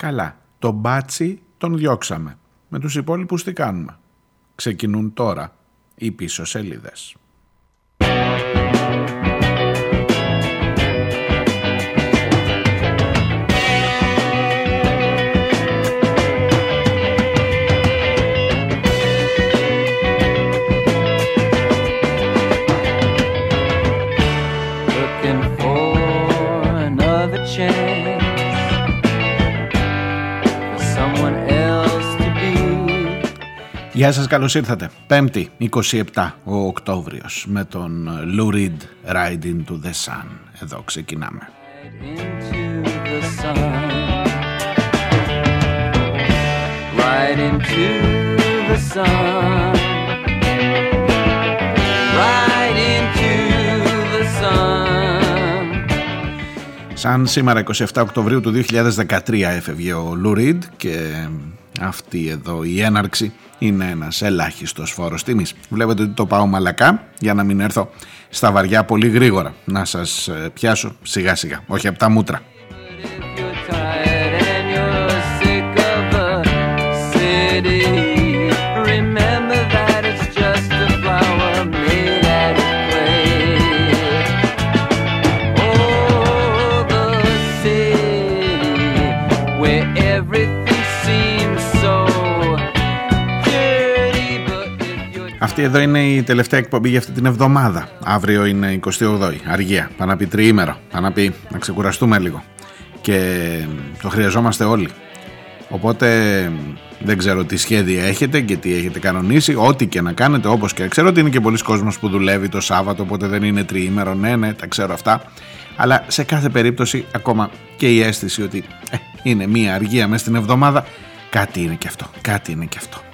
Καλά, τον μπάτσι τον διώξαμε. Με τους υπόλοιπους τι κάνουμε; Ξεκινούν τώρα οι πίσω σελίδες. Γεια σας, καλώς ήρθατε. 5η, 27 ο Οκτώβριος με τον Lou Reed Ride into the Sun. Εδώ ξεκινάμε. Ride into the sun. Ride into the sun. Σαν σήμερα 27 Οκτωβρίου του 2013 έφευγε ο Lou Reed και αυτή εδώ η έναρξη είναι ένας ελάχιστος φόρος τιμής. Βλέπετε ότι το πάω μαλακά για να μην έρθω στα βαριά πολύ γρήγορα να σας ε, πιάσω σιγά σιγά, όχι από τα μούτρα. Αυτή εδώ είναι η τελευταία εκπομπή για αυτή την εβδομάδα. Αύριο είναι 28η, αργία. Πάει να πει τριήμερο. Πάει να πει να ξεκουραστούμε λίγο. Και το χρειαζόμαστε όλοι. Οπότε δεν ξέρω τι σχέδια έχετε και τι έχετε κανονίσει. Ό,τι και να κάνετε, όπως και ξέρω ότι είναι και πολλοί κόσμος που δουλεύει το Σάββατο, οπότε δεν είναι τριήμερο. Ναι, ναι, τα ξέρω αυτά. Αλλά σε κάθε περίπτωση, ακόμα και η αίσθηση ότι ε, είναι μία αργία μέσα στην εβδομάδα, κάτι είναι και αυτό. Κάτι είναι και αυτό.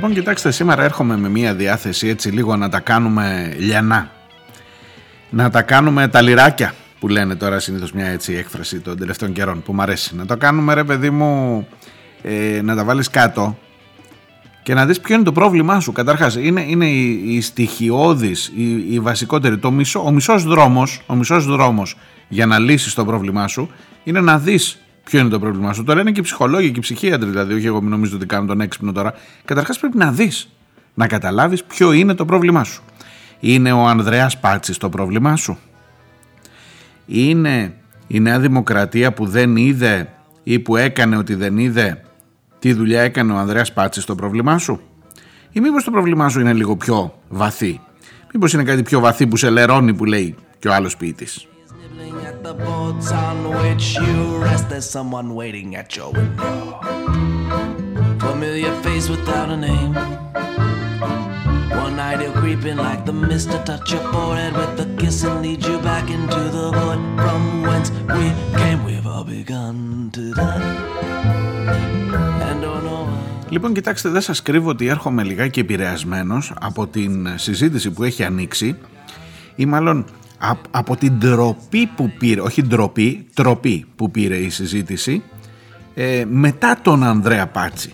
Λοιπόν, κοιτάξτε, σήμερα έρχομαι με μία διάθεση έτσι λίγο να τα κάνουμε λιανά. Να τα κάνουμε τα λιράκια που λένε τώρα συνήθως μια έτσι έκφραση των τελευταίων καιρών που μου αρέσει. Να το κάνουμε ρε παιδί μου ε, να τα βάλεις κάτω και να δεις ποιο είναι το πρόβλημά σου. Καταρχάς είναι, είναι η, η στοιχειώδης, η, η βασικότερη, το μισό, ο μισός δρόμος, ο μισός δρόμος για να λύσεις το πρόβλημά σου είναι να δεις Ποιο είναι το πρόβλημά σου; Τώρα είναι και οι ψυχολόγοι και οι ψυχίατροι, δηλαδή, όχι εγώ μην νομίζω ότι κάνω τον έξυπνο τώρα. Καταρχάς πρέπει να δεις, να καταλάβεις ποιο είναι το πρόβλημά σου. Είναι ο Ανδρέας Πάτσης το πρόβλημά σου; Είναι η Νέα Δημοκρατία που δεν είδε ή που έκανε ότι δεν είδε τι δουλειά έκανε ο Ανδρέας Πάτσης το πρόβλημά σου; Ή μήπως το πρόβλημά σου είναι λίγο πιο βαθύ; Μήπως είναι κάτι πιο βαθύ που σε λερώνει που λέει και ο άλλος ποιητής; The boats on which you rest. There's someone waiting at your window. Familiar face without a name. One night he'll creep in like the mist to touch your forehead with a kiss and lead you back into the void from whence we came. We've all begun to die. And don't know Λοιπόν, κοιτάξτε, δεν σας κρύβω ότι έρχομαι λιγάκι επηρεασμένο από την συζήτηση που έχει ανοίξει ή μάλλον από την τροπή που πήρε, όχι ντροπή, τροπή που πήρε η συζήτηση ε, μετά τον Ανδρέα Πάτσι.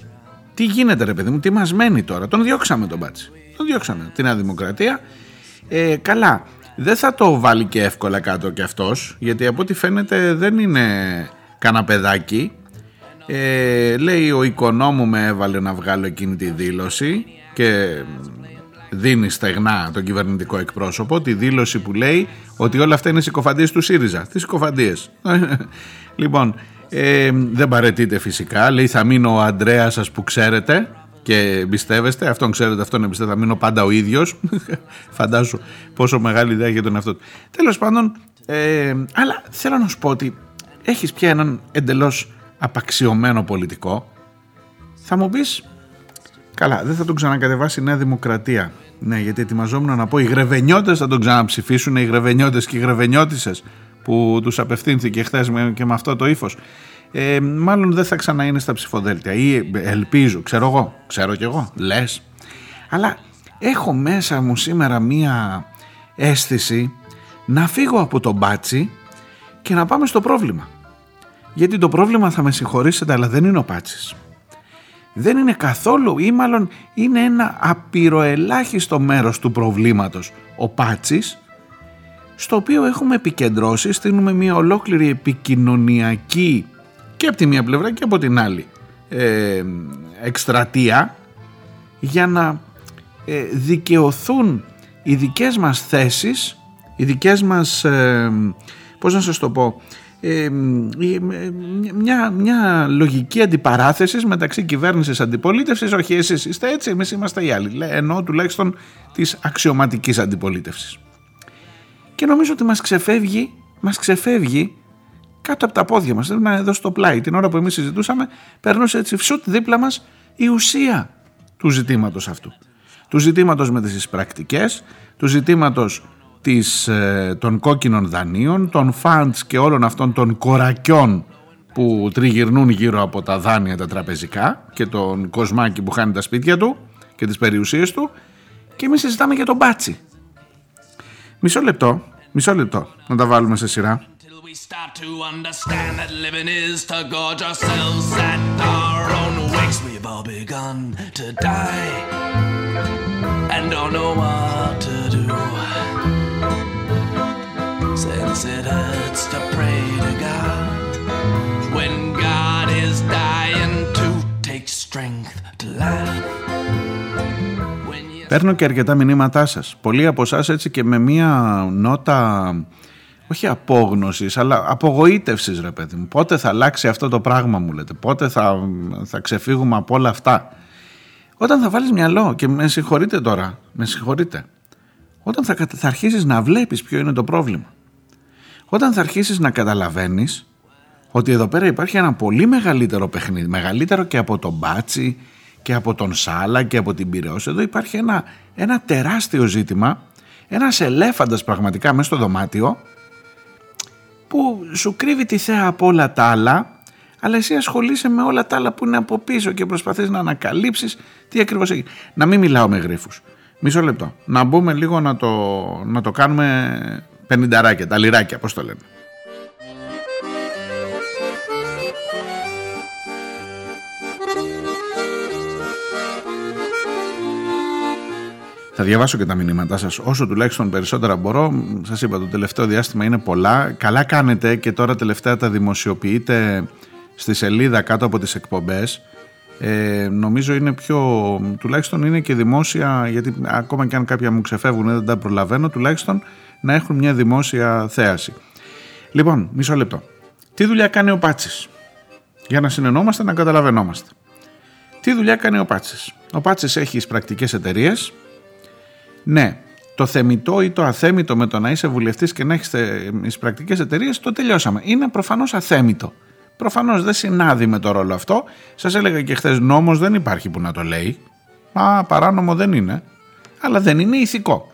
Τι γίνεται ρε παιδί μου, τι μας μένει τώρα, τον διώξαμε τον Πάτσι, τον διώξαμε την Αδημοκρατία. Ε, καλά, δεν θα το βάλει και εύκολα κάτω και αυτός, γιατί από ό,τι φαίνεται δεν είναι κανένα παιδάκι. Ε, λέει ο οικονόμου με έβαλε να βγάλω εκείνη τη δήλωση και δίνει στεγνά τον κυβερνητικό εκπρόσωπο τη δήλωση που λέει ότι όλα αυτά είναι συκοφαντίες του ΣΥΡΙΖΑ. Τι συκοφαντίες. λοιπόν, ε, δεν παρετείται φυσικά. Λέει θα μείνω ο Αντρέας σας που ξέρετε και εμπιστεύεστε. Αυτόν ξέρετε, αυτόν εμπιστεύετε. Θα μείνω πάντα ο ίδιος. Φαντάσου πόσο μεγάλη ιδέα για τον εαυτό του. Τέλος πάντων, ε, αλλά θέλω να σου πω ότι έχεις πια έναν εντελώς απαξιωμένο πολιτικό. Θα μου πεις Καλά, δεν θα τον ξανακατεβάσει η Νέα Δημοκρατία. Ναι, γιατί ετοιμαζόμουν να πω οι γρεβενιώτες θα τον ξαναψηφίσουν, οι γρεβενιώτες και οι γρεβενιώτησε. που τους απευθύνθηκε χθες και με αυτό το ύφος ε, μάλλον δεν θα ξανά είναι στα ψηφοδέλτια ή ελπίζω, ξέρω εγώ, ξέρω κι εγώ, λες αλλά έχω μέσα μου σήμερα μία αίσθηση να φύγω από τον μπάτσι και να πάμε στο πρόβλημα γιατί το πρόβλημα θα με συγχωρήσετε αλλά δεν είναι ο Πάτσης δεν είναι καθόλου ή μάλλον είναι ένα απειροελάχιστο μέρος του προβλήματος. Ο Πάτσης στο οποίο έχουμε επικεντρώσει, στείλουμε μια ολόκληρη επικοινωνιακή και από τη μία πλευρά και από την άλλη ε, εκστρατεία για να ε, δικαιωθούν οι δικές μας θέσεις, οι δικές μας, ε, πώς να σας το πω, ε, μια, μια λογική αντιπαράθεσης μεταξύ κυβέρνησης αντιπολίτευσης όχι εσείς είστε έτσι εμείς είμαστε οι άλλοι ενώ τουλάχιστον της αξιωματικής αντιπολίτευσης. Και νομίζω ότι μας ξεφεύγει μας ξεφεύγει κάτω από τα πόδια μας. Εδώ στο πλάι την ώρα που εμείς συζητούσαμε περνούσε έτσι φσουτ δίπλα μας η ουσία του ζητήματος αυτού. Του ζητήματος με τις πρακτικές του ζητήματος της, ε, των κόκκινων δανείων, των φαντς και όλων αυτών των κορακιών που τριγυρνούν γύρω από τα δάνεια τα τραπεζικά και τον κοσμάκι που χάνει τα σπίτια του και τις περιουσίες του και εμείς συζητάμε για τον μπάτσι. Μισό λεπτό, μισό λεπτό να τα βάλουμε σε σειρά. and don't know what to do. Since it hurts to pray to God when God is dying to take strength to laugh. Παίρνω και αρκετά μηνύματά σας. Πολλοί από εσάς έτσι και με μία νότα όχι απόγνωσης αλλά απογοήτευσης ρε παιδί μου. Πότε θα αλλάξει αυτό το πράγμα μου λέτε. Πότε θα, θα ξεφύγουμε από όλα αυτά. Όταν θα βάλεις μυαλό και με συγχωρείτε τώρα, με συγχωρείτε. Όταν θα, θα αρχίσεις να βλέπεις ποιο είναι το πρόβλημα. Όταν θα αρχίσεις να καταλαβαίνεις ότι εδώ πέρα υπάρχει ένα πολύ μεγαλύτερο παιχνίδι, μεγαλύτερο και από τον Μπάτσι και από τον Σάλα και από την Πυραιός. Εδώ υπάρχει ένα, ένα τεράστιο ζήτημα, ένας ελέφαντας πραγματικά μέσα στο δωμάτιο που σου κρύβει τη θέα από όλα τα άλλα αλλά εσύ ασχολείσαι με όλα τα άλλα που είναι από πίσω και προσπαθείς να ανακαλύψεις τι ακριβώς έχει. Να μην μιλάω με γρίφους. Μισό λεπτό. Να μπούμε λίγο να το, να το κάνουμε πενινταράκια, τα λιράκια, πώς το λέμε. Θα διαβάσω και τα μηνύματά σας όσο τουλάχιστον περισσότερα μπορώ. Σας είπα το τελευταίο διάστημα είναι πολλά. Καλά κάνετε και τώρα τελευταία τα δημοσιοποιείτε στη σελίδα κάτω από τις εκπομπές ε, νομίζω είναι πιο τουλάχιστον είναι και δημόσια γιατί ακόμα και αν κάποια μου ξεφεύγουν δεν τα προλαβαίνω τουλάχιστον να έχουν μια δημόσια θέαση λοιπόν μισό λεπτό τι δουλειά κάνει ο Πάτσης; Για να συνεννόμαστε να καταλαβαίνόμαστε τι δουλειά κάνει ο Πάτσης; Ο Πάτσης έχει τις πρακτικές εταιρείες. ναι το θεμητό ή το αθέμητο με το να είσαι βουλευτής και να έχεις τις πρακτικές εταιρείες, το τελειώσαμε είναι προφανώς αθέμητο Προφανώς δεν συνάδει με το ρόλο αυτό. Σας έλεγα και χθες νόμος δεν υπάρχει που να το λέει. Μα παράνομο δεν είναι. Αλλά δεν είναι ηθικό.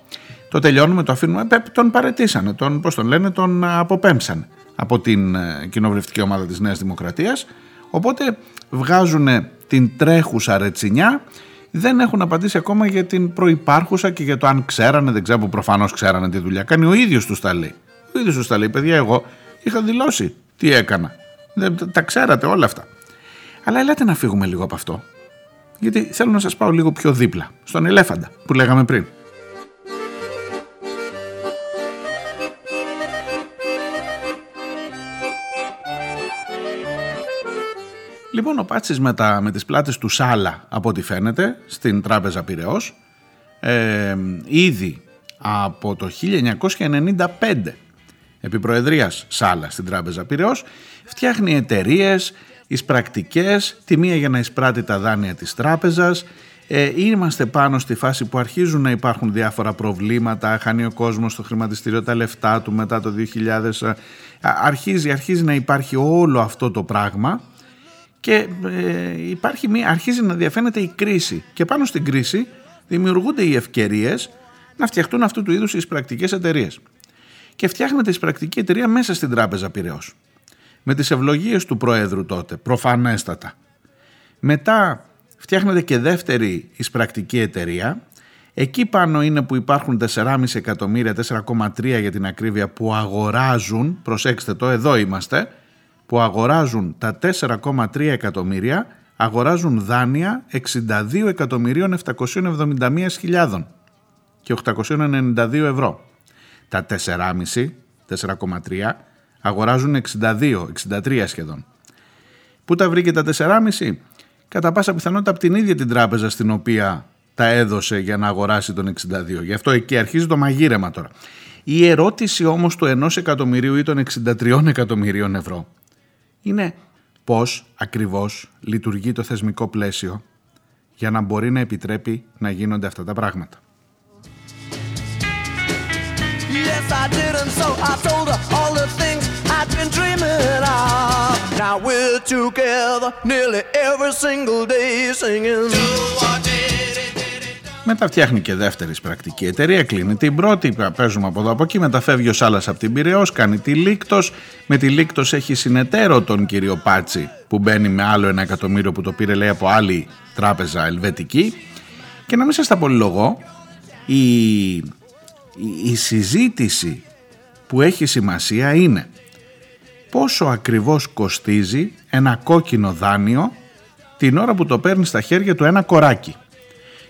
Το τελειώνουμε, το αφήνουμε. Τον παρετήσανε. Τον, πώς τον λένε, τον αποπέμψανε από την ε, κοινοβουλευτική ομάδα της Νέας Δημοκρατίας. Οπότε βγάζουν την τρέχουσα ρετσινιά δεν έχουν απαντήσει ακόμα για την προϋπάρχουσα και για το αν ξέρανε, δεν ξέρω που προφανώς ξέρανε τη δουλειά κάνει, ο ίδιος τους τα λέει. Ο ίδιος τους τα λέει, παιδιά εγώ είχα δηλώσει τι έκανα τα ξέρατε όλα αυτά. Αλλά ελάτε να φύγουμε λίγο από αυτό. Γιατί θέλω να σας πάω λίγο πιο δίπλα, στον ελέφαντα που λέγαμε πριν. Λοιπόν, ο Πάτσης με, τα, με τις πλάτες του Σάλα, από ό,τι φαίνεται, στην τράπεζα Πυραιός, ε, ήδη από το 1995 επί προεδρίας Σάλα στην τράπεζα Πυραιός, φτιάχνει εταιρείες, εις πρακτικές, τη μία για να εισπράττει τα δάνεια της τράπεζας, ε, είμαστε πάνω στη φάση που αρχίζουν να υπάρχουν διάφορα προβλήματα, χάνει ο κόσμος στο χρηματιστήριο τα λεφτά του μετά το 2000, ε, αρχίζει, αρχίζει να υπάρχει όλο αυτό το πράγμα και ε, υπάρχει μια, αρχίζει να διαφαίνεται η κρίση και πάνω στην κρίση δημιουργούνται οι ευκαιρίες να φτιαχτούν αυτού του είδους τις πρακτικές εταιρείες. και φτιάχνεται η πρακτική εταιρεία μέσα στην τράπεζα Πυραιός. Με τις ευλογίες του Προέδρου τότε, προφανέστατα. Μετά φτιάχνεται και δεύτερη εισπρακτική εταιρεία. Εκεί πάνω είναι που υπάρχουν 4,5 εκατομμύρια, 4,3 για την ακρίβεια που αγοράζουν, προσέξτε το, εδώ είμαστε, που αγοράζουν τα 4,3 εκατομμύρια, αγοράζουν δάνεια 62 εκατομμυρίων 771 και 892 ευρώ. Τα 4,5, 4,3 αγοράζουν 62, 63 σχεδόν. Πού τα βρήκε τα 4,5? Κατά πάσα πιθανότητα από την ίδια την τράπεζα στην οποία τα έδωσε για να αγοράσει τον 62. Γι' αυτό εκεί αρχίζει το μαγείρεμα τώρα. Η ερώτηση όμως του 1 εκατομμυρίου ή των 63 εκατομμυρίων ευρώ είναι πώς ακριβώς λειτουργεί το θεσμικό πλαίσιο για να μπορεί να επιτρέπει να γίνονται αυτά τα πράγματα. Yes, I did, and so I told her all the things I'd been dreaming of. Now we're together nearly every single day singing. Μετά φτιάχνει και δεύτερης πρακτική εταιρεία, κλείνει την πρώτη, παίζουμε από εδώ από εκεί, μετά φεύγει ο Σάλας από την Πυραιός, κάνει τη Λίκτος, με τη Λίκτος έχει συνεταίρο τον κύριο Πάτσι που μπαίνει με άλλο ένα εκατομμύριο που το πήρε λέει από άλλη τράπεζα ελβετική. Και να μην σας τα πολυλογώ, η, η, η συζήτηση που έχει σημασία είναι πόσο ακριβώς κοστίζει ένα κόκκινο δάνειο την ώρα που το παίρνεις στα χέρια του ένα κοράκι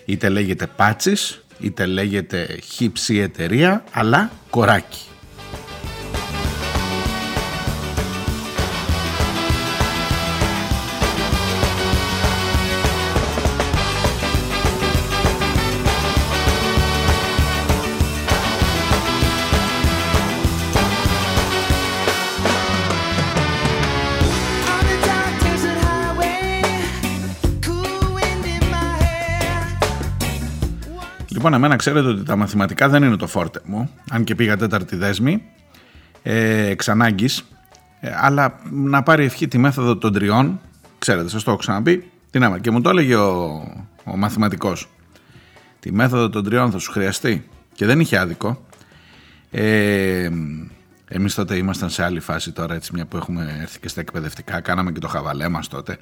είτε λέγεται πάτσις, είτε λέγεται χύψη εταιρεία, αλλά κοράκι. Λοιπόν, εμένα ξέρετε ότι τα μαθηματικά δεν είναι το φόρτε μου, αν και πήγα τέταρτη δέσμη, ε, εξ ανάγκης, ε, αλλά να πάρει ευχή τη μέθοδο των τριών, ξέρετε, σας το έχω ξαναπεί, την άμα. Και μου το έλεγε ο, ο μαθηματικός. Τη μέθοδο των τριών θα σου χρειαστεί. Και δεν είχε άδικο. Ε, εμείς τότε ήμασταν σε άλλη φάση τώρα, έτσι μια που έχουμε έρθει και στα εκπαιδευτικά, κάναμε και το χαβαλέ μας τότε.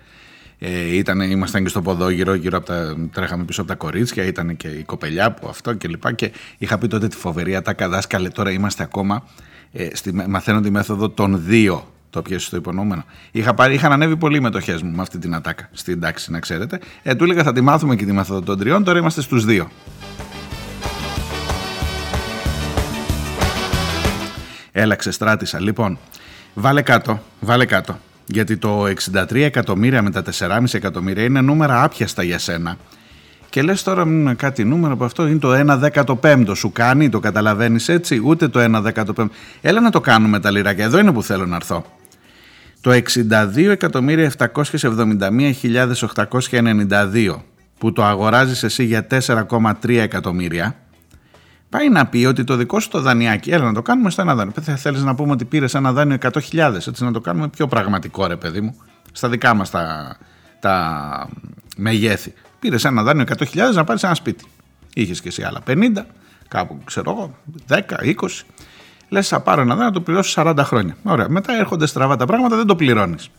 Ε, ήταν, ήμασταν και στο ποδόγυρο, γύρω από τα, τρέχαμε πίσω από τα κορίτσια, ήταν και η κοπελιά που αυτό και λοιπά. Και είχα πει τότε τη φοβερή ατάκα δάσκαλε, τώρα είμαστε ακόμα, ε, στη, μαθαίνω τη μέθοδο των δύο. Το πιέσει στο υπονοούμενο. Είχα πάρει, είχαν ανέβει πολλοί μετοχές μου με αυτή την ατάκα στην τάξη, να ξέρετε. Ε, του έλεγα θα τη μάθουμε και τη μέθοδο των τριών, τώρα είμαστε στους δύο. Έλαξε, στράτησα. Λοιπόν, βάλε κάτω, βάλε κάτω γιατί το 63 εκατομμύρια με τα 4,5 εκατομμύρια είναι νούμερα άπιαστα για σένα. Και λες τώρα κάτι νούμερο από αυτό είναι το 1 15 σου κάνει, το καταλαβαίνεις έτσι, ούτε το 1 15 Έλα να το κάνουμε τα λιράκια, εδώ είναι που θέλω να έρθω. Το 62.771.892 που το αγοράζεις εσύ για 4,3 εκατομμύρια πάει να πει ότι το δικό σου το δανειάκι, έλα να το κάνουμε στο ένα δάνειο. Θα θέλεις να πούμε ότι πήρες ένα δάνειο 100.000, έτσι να το κάνουμε πιο πραγματικό, ρε παιδί μου, στα δικά μας τα, τα μεγέθη. Πήρες ένα δάνειο 100.000 να πάρεις ένα σπίτι. Είχες και εσύ άλλα 50, κάπου ξέρω εγώ, 10, 20. Λες, θα πάρω ένα δάνειο να το πληρώσω 40 χρόνια. Ωραία. Μετά έρχονται στραβά τα πράγματα, δεν το πληρώνεις.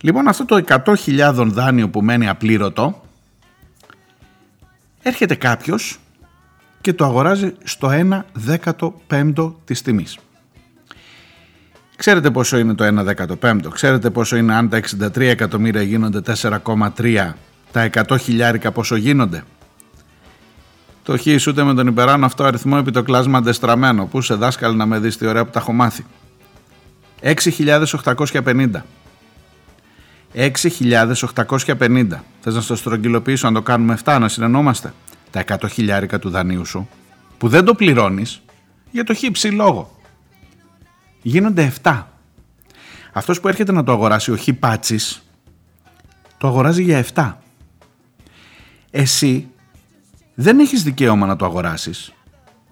Λοιπόν, αυτό το 100.000 δάνειο που μένει απλήρωτο, έρχεται κάποιος και το αγοράζει στο 1 15ο της τιμής. Ξέρετε πόσο είναι το 1 15ο, ξέρετε πόσο είναι αν τα 63 εκατομμύρια γίνονται 4,3, τα 100 χιλιάρικα πόσο γίνονται; Το χ ούτε με τον υπεράνω αυτό αριθμό επί το κλάσμα αντεστραμμένο, που σε δάσκαλ να με δεις τι ωραία που τα έχω μάθει; 6.850. 6.850. Θες να στο στρογγυλοποιήσω, να το κάνουμε 7, να συνεννόμαστε τα 100 χιλιάρικα του δανείου σου που δεν το πληρώνεις για το χύψη λόγο. Γίνονται 7. Αυτός που έρχεται να το αγοράσει ο χιπάτσης το αγοράζει για 7. Εσύ δεν έχεις δικαίωμα να το αγοράσεις.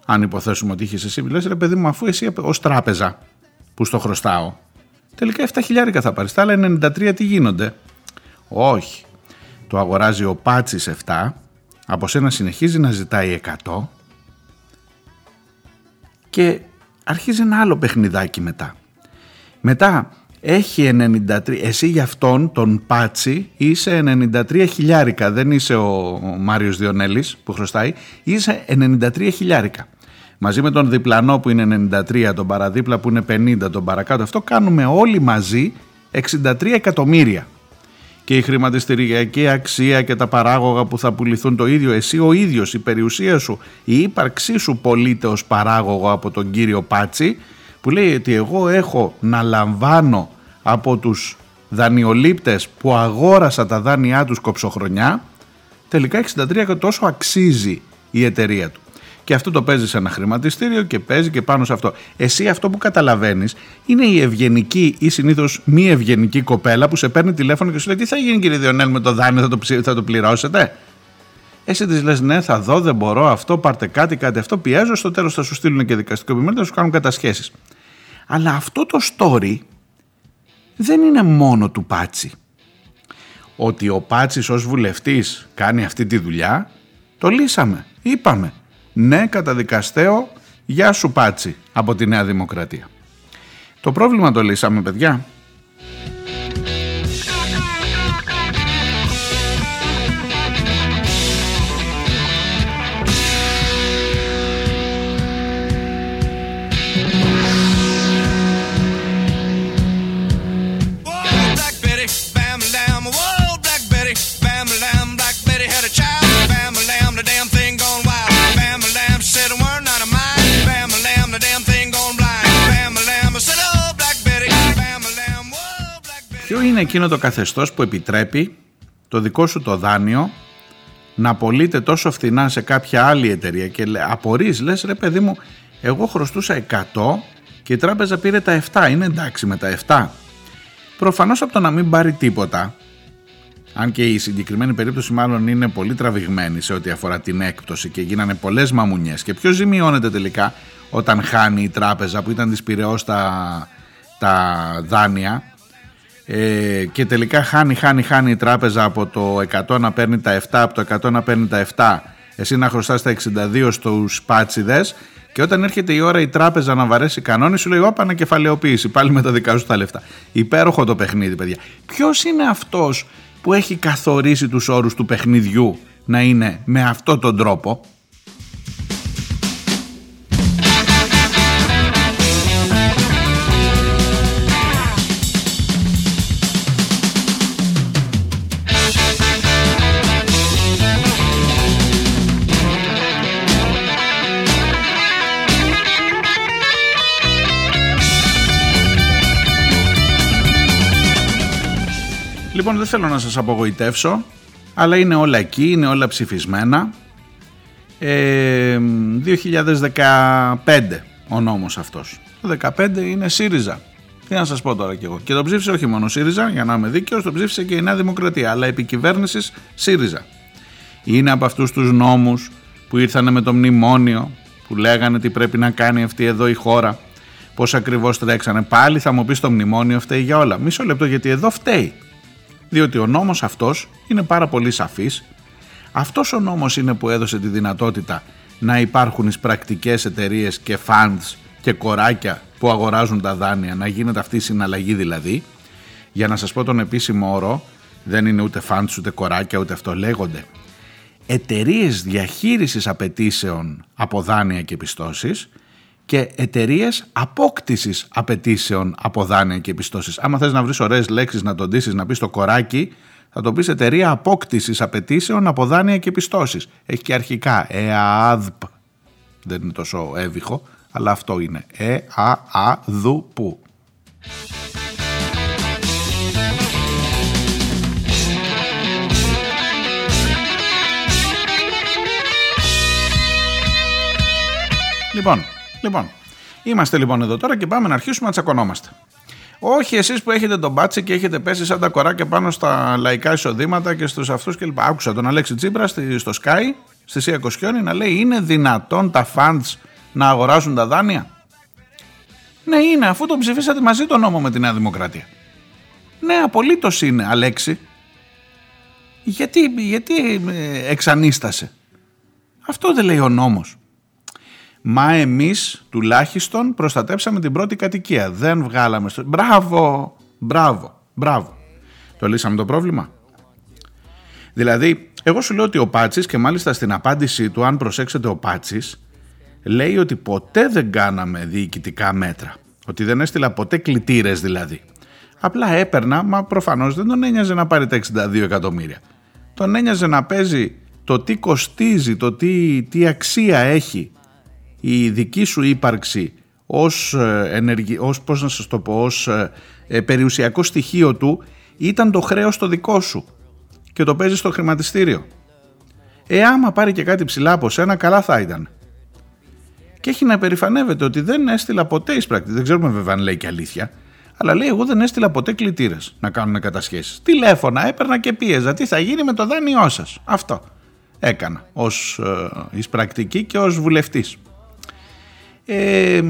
Αν υποθέσουμε ότι είχες εσύ, λες ρε παιδί μου αφού εσύ ως τράπεζα που στο χρωστάω τελικά 7 χιλιάρικα θα πάρεις. Τα άλλα 93 τι γίνονται. Όχι. Το αγοράζει ο Πάτσης 7 από σένα συνεχίζει να ζητάει 100 και αρχίζει ένα άλλο παιχνιδάκι μετά. Μετά έχει 93, εσύ για αυτόν τον Πάτσι είσαι 93 χιλιάρικα, δεν είσαι ο, ο Μάριος Διονέλης που χρωστάει, είσαι 93 χιλιάρικα. Μαζί με τον διπλανό που είναι 93, τον παραδίπλα που είναι 50, τον παρακάτω, αυτό κάνουμε όλοι μαζί 63 εκατομμύρια. Και η χρηματιστηριακή αξία και τα παράγωγα που θα πουληθούν το ίδιο, εσύ ο ίδιος, η περιουσία σου, η ύπαρξή σου πωλείται ως παράγωγο από τον κύριο Πάτσι, που λέει ότι εγώ έχω να λαμβάνω από τους δανειολήπτες που αγόρασα τα δάνειά τους κοψοχρονιά, τελικά 63 και τόσο αξίζει η εταιρεία του. Και αυτό το παίζεις σε ένα χρηματιστήριο και παίζει και πάνω σε αυτό. Εσύ αυτό που καταλαβαίνεις είναι η ευγενική ή συνήθως μη ευγενική κοπέλα που σε παίρνει τηλέφωνο και σου λέει τι θα γίνει κύριε Διονέλ με το δάνειο, θα το, θα το πληρώσετε; Εσύ της λες: Ναι, θα δω, δεν μπορώ, αυτό, πάρτε κάτι, κάτι αυτό. Πιέζω, στο τέλος θα σου στείλουν και δικαστικό επιμέλεια, θα σου κάνουν κατασχέσεις. Αλλά αυτό το story δεν είναι μόνο του Πάτσι. Ότι ο Πάτσης ως βουλευτής κάνει αυτή τη δουλειά, το λύσαμε, είπαμε. Ναι, καταδικαστέο, γεια σου Πάτσι από τη Νέα Δημοκρατία. Το πρόβλημα το λύσαμε παιδιά. Είναι εκείνο το καθεστώς που επιτρέπει το δικό σου το δάνειο να πωλείται τόσο φθηνά σε κάποια άλλη εταιρεία και απορείς, λες ρε παιδί μου, εγώ χρωστούσα 100 και η τράπεζα πήρε τα 7, είναι εντάξει με τα 7. Προφανώς από το να μην πάρει τίποτα, αν και η συγκεκριμένη περίπτωση μάλλον είναι πολύ τραβηγμένη σε ό,τι αφορά την έκπτωση και γίνανε πολλές μαμουνιές και ποιος ζημιώνεται τελικά όταν χάνει η τράπεζα που ήταν της πυρεώς τα, τα δάνεια; Ε, και τελικά χάνει, χάνει, χάνει η τράπεζα από το 100 να παίρνει τα 7, από το 100 να παίρνει τα 7, εσύ να χρωστάς τα 62 στους πάτσιδες και όταν έρχεται η ώρα η τράπεζα να βαρέσει κανόνες σου λέει όπα ανακεφαλαιοποίηση πάλι με τα δικά σου τα λεφτά. Υπέροχο το παιχνίδι παιδιά. Ποιος είναι αυτός που έχει καθορίσει τους όρους του παιχνιδιού να είναι με αυτόν τον τρόπο; Λοιπόν δεν θέλω να σας απογοητεύσω αλλά είναι όλα εκεί, είναι όλα ψηφισμένα. Ε, 2015 ο νόμος αυτός. Το 2015 είναι ΣΥΡΙΖΑ. Τι να σας πω τώρα κι εγώ. Και το ψήφισε όχι μόνο ΣΥΡΙΖΑ, για να είμαι δίκαιος, το ψήφισε και η Νέα Δημοκρατία, αλλά επικυβέρνηση ΣΥΡΙΖΑ. Είναι από αυτούς τους νόμους που ήρθαν με το μνημόνιο, που λέγανε τι πρέπει να κάνει αυτή εδώ η χώρα, πώς ακριβώς τρέξανε. Πάλι θα μου πεις το μνημόνιο φταίει για όλα. Μισό λεπτό γιατί εδώ φταίει διότι ο νόμος αυτός είναι πάρα πολύ σαφής. Αυτός ο νόμος είναι που έδωσε τη δυνατότητα να υπάρχουν εις πρακτικές εταιρείες και funds και κοράκια που αγοράζουν τα δάνεια, να γίνεται αυτή η συναλλαγή δηλαδή. Για να σας πω τον επίσημο όρο, δεν είναι ούτε funds ούτε κοράκια ούτε αυτό λέγονται. Εταιρείες διαχείρισης απαιτήσεων από δάνεια και πιστώσεις και εταιρείες απόκτησης απαιτήσεων από δάνεια και επιστώσεις. Άμα θες να βρεις ωραίες λέξεις να τον ντύσεις, να πεις το κοράκι, θα το πεις εταιρεία απόκτησης απαιτήσεων από δάνεια και επιστώσεις. Έχει και αρχικά ΕΑΔΠ. Δεν είναι τόσο έβυχο, αλλά αυτό είναι. ΕΑΑΔΟΥΠΟΥ. Λοιπόν, Λοιπόν, είμαστε λοιπόν εδώ τώρα και πάμε να αρχίσουμε να τσακωνόμαστε. Όχι εσείς που έχετε τον μπάτσι και έχετε πέσει σαν τα κοράκια πάνω στα λαϊκά εισοδήματα και στους αυτούς κλπ. Άκουσα τον Αλέξη Τσίπρα στο Sky, στη Σία Κοσιόνη, να λέει είναι δυνατόν τα funds να αγοράζουν τα δάνεια; Ναι, είναι, αφού τον ψηφίσατε μαζί τον νόμο με τη Νέα Δημοκρατία. Ναι, απολύτως είναι, Αλέξη. Γιατί, γιατί ε, εξανίστασε; Αυτό δεν λέει ο νόμος. Μα εμείς τουλάχιστον προστατέψαμε την πρώτη κατοικία. Δεν βγάλαμε στο... Μπράβο, μπράβο, μπράβο. Το λύσαμε το πρόβλημα. Δηλαδή, εγώ σου λέω ότι ο Πάτσης και μάλιστα στην απάντησή του, αν προσέξετε ο Πάτσης, λέει ότι ποτέ δεν κάναμε διοικητικά μέτρα. Ότι δεν έστειλα ποτέ κλητήρες δηλαδή. Απλά έπαιρνα, μα προφανώς δεν τον ένοιαζε να πάρει τα 62 εκατομμύρια. Τον ένοιαζε να παίζει το τι κοστίζει, το τι, τι αξία έχει η δική σου ύπαρξη ως, ε, ενεργη, ως, πώς να σας το πω, ως ε, ε, περιουσιακό στοιχείο του ήταν το χρέος το δικό σου και το παίζεις στο χρηματιστήριο. Ε, άμα πάρει και κάτι ψηλά από σένα, καλά θα ήταν. Και έχει να περηφανεύεται ότι δεν έστειλα ποτέ εισπράκτη. Δεν ξέρουμε βέβαια αν λέει και αλήθεια. Αλλά λέει: Εγώ δεν έστειλα ποτέ κλητήρες να κάνουν κατασχέσεις. Τηλέφωνα έπαιρνα και πίεζα. Τι θα γίνει με το δάνειό σας; Αυτό έκανα ως ε, εισπρακτική και ως βουλευτής. Ε,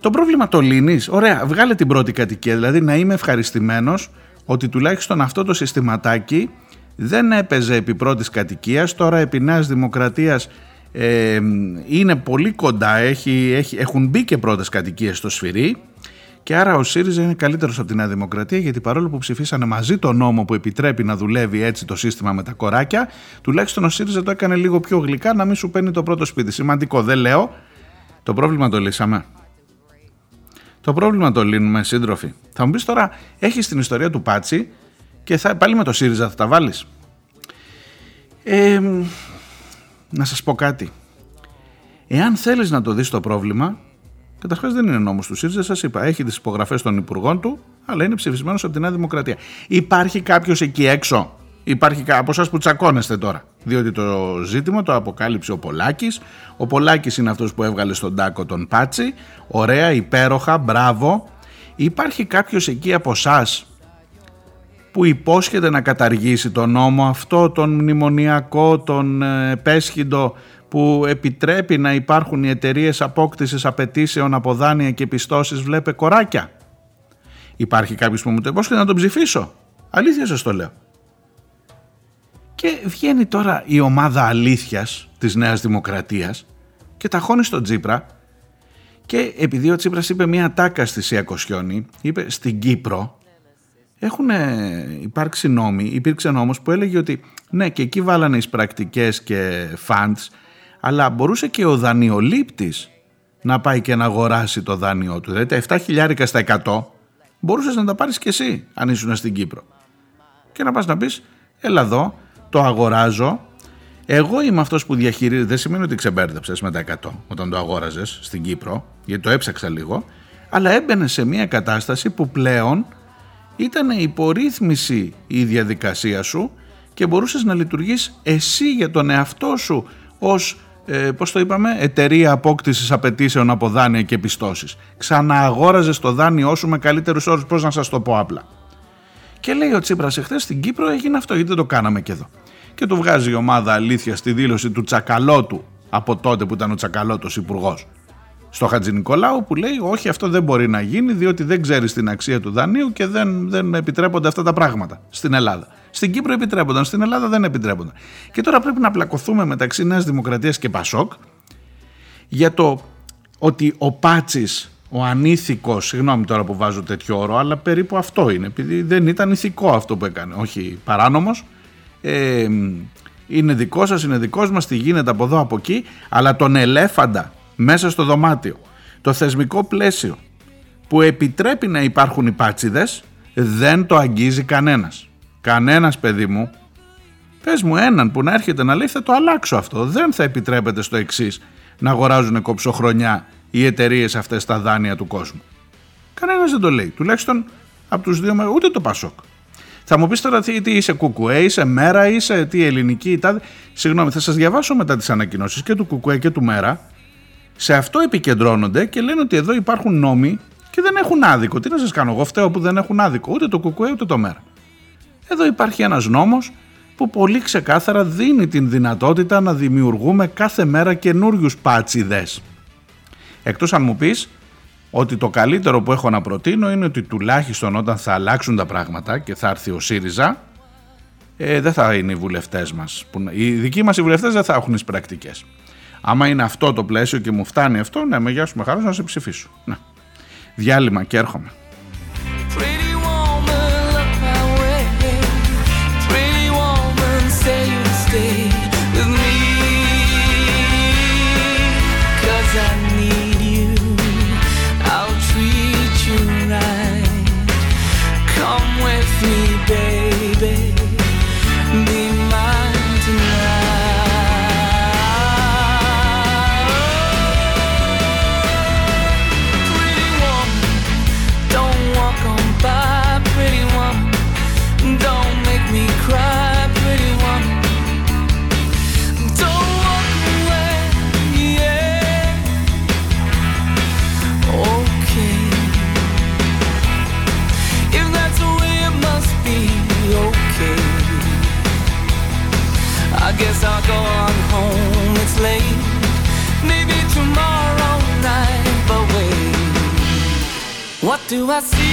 το πρόβλημα το λύνεις. Ωραία, βγάλε την πρώτη κατοικία. Δηλαδή να είμαι ευχαριστημένος ότι τουλάχιστον αυτό το συστηματάκι δεν έπαιζε επί πρώτης κατοικίας, τώρα επί Νέας Δημοκρατίας ε, είναι πολύ κοντά, έχει, έχει, έχουν μπει και πρώτες κατοικίες στο σφυρί και άρα ο ΣΥΡΙΖΑ είναι καλύτερος από τη Νέα Δημοκρατία γιατί παρόλο που ψηφίσανε μαζί το νόμο που επιτρέπει να δουλεύει έτσι το σύστημα με τα κοράκια, τουλάχιστον ο ΣΥΡΙΖΑ το έκανε λίγο πιο γλυκά να μην σου παίρνει το πρώτο σπίτι. Σημαντικό, δεν λέω. Το πρόβλημα το λύσαμε. Το πρόβλημα το λύνουμε, σύντροφοι. Θα μου πεις τώρα, έχεις την ιστορία του Πάτσι και θα, πάλι με το ΣΥΡΙΖΑ θα τα βάλεις. Ε, να σας πω κάτι. Εάν θέλεις να το δεις το πρόβλημα, καταρχάς δεν είναι νόμος του ΣΥΡΙΖΑ, σας είπα, έχει τις υπογραφές των υπουργών του, αλλά είναι ψηφισμένος από τη Νέα Δημοκρατία. Υπάρχει κάποιος εκεί έξω, υπάρχει από εσάς που τσακώνεστε τώρα, διότι το ζήτημα το αποκάλυψε ο Πολάκης, ο Πολάκης είναι αυτός που έβγαλε στον τάκο τον Πάτσι, ωραία, υπέροχα, μπράβο. Υπάρχει κάποιος εκεί από εσάς που υπόσχεται να καταργήσει τον νόμο αυτό, τον μνημονιακό, τον ε, επέσχυντο που επιτρέπει να υπάρχουν οι εταιρείες απόκτησης απαιτήσεων από δάνεια και πιστώσεις βλέπε κοράκια. Υπάρχει κάποιος που μου το υπόσχεται να τον ψηφίσω. Αλήθεια σας το λέω. Και βγαίνει τώρα η ομάδα αλήθειας της Νέας Δημοκρατίας και ταχώνει στον Τσίπρα και επειδή ο Τσίπρας είπε μια τάκα στη Σία Κοσιόνη, είπε στην Κύπρο έχουν υπάρξει νόμοι, υπήρξε νόμος που έλεγε ότι ναι και εκεί βάλανε εις πρακτικές και funds αλλά μπορούσε και ο δανειολήπτης να πάει και να αγοράσει το δάνειό του. Δηλαδή τα 7 χιλιάρικα στα 100 μπορούσες να τα πάρεις και εσύ αν ήσουν στην Κύπρο. Και να πας να πεις έλα εδώ το αγοράζω εγώ είμαι αυτός που διαχειρίζεται, δεν σημαίνει ότι ξεμπέρδεψες με τα 100 όταν το αγόραζες στην Κύπρο, γιατί το έψαξα λίγο, αλλά έμπαινε σε μια κατάσταση που πλέον ήταν υπορρύθμιση η διαδικασία σου και μπορούσες να λειτουργείς εσύ για τον εαυτό σου ως, ε, πώς το είπαμε, εταιρεία απόκτησης απαιτήσεων από δάνεια και πιστώσεις. Ξανααγόραζες το δάνειό σου με καλύτερους όρους, πώς να σας το πω απλά. Και λέει ο Τσίπρας εχθές στην Κύπρο έγινε αυτό, γιατί δεν το κάναμε και εδώ. Και του βγάζει η ομάδα αλήθεια στη δήλωση του Τσακαλώτου από τότε που ήταν ο Τσακαλώτος υπουργός στο Χατζη Νικολάου που λέει όχι αυτό δεν μπορεί να γίνει διότι δεν ξέρεις την αξία του δανείου και δεν, δεν επιτρέπονται αυτά τα πράγματα στην Ελλάδα. Στην Κύπρο επιτρέπονταν, στην Ελλάδα δεν επιτρέπονταν. Και τώρα πρέπει να πλακωθούμε μεταξύ Νέας Δημοκρατίας και Πασόκ για το ότι ο Πάτσης, ο ανήθικος, συγγνώμη τώρα που βάζω τέτοιο όρο, αλλά περίπου αυτό είναι, επειδή δεν ήταν ηθικό αυτό που έκανε, όχι παράνομος, ε, είναι δικός σας, είναι δικός μας, τι γίνεται από εδώ από εκεί, αλλά τον ελέφαντα μέσα στο δωμάτιο. Το θεσμικό πλαίσιο που επιτρέπει να υπάρχουν οι πάτσιδες δεν το αγγίζει κανένας. Κανένας παιδί μου, πες μου έναν που να έρχεται να λέει θα το αλλάξω αυτό. Δεν θα επιτρέπεται στο εξής να αγοράζουν κοψοχρονιά οι εταιρείες αυτές τα δάνεια του κόσμου. Κανένας δεν το λέει. Τουλάχιστον από τους δύο, ούτε το Πασόκ. Θα μου πεις τώρα τι, τι είσαι Κουκουέ, είσαι Μέρα, είσαι τι ελληνική. Τα... Συγγνώμη, θα σας διαβάσω μετά τις ανακοινώσεις και του Κουκουέ και του Μέρα σε αυτό επικεντρώνονται και λένε ότι εδώ υπάρχουν νόμοι και δεν έχουν άδικο. Τι να σας κάνω, εγώ φταίω που δεν έχουν άδικο, ούτε το κουκουέ ούτε το μέρα. Εδώ υπάρχει ένας νόμος που πολύ ξεκάθαρα δίνει την δυνατότητα να δημιουργούμε κάθε μέρα καινούριους πάτσιδες. Εκτός αν μου πεις ότι το καλύτερο που έχω να προτείνω είναι ότι τουλάχιστον όταν θα αλλάξουν τα πράγματα και θα έρθει ο ΣΥΡΙΖΑ, ε, δεν θα είναι οι βουλευτές μας. Οι δικοί μας οι βουλευτές δεν θα έχουν τις πρακτικές. Άμα είναι αυτό το πλαίσιο και μου φτάνει αυτό, ναι, με γεια σου με χαρά να σε ψηφίσω. Ναι. Διάλειμμα και έρχομαι. Do I see?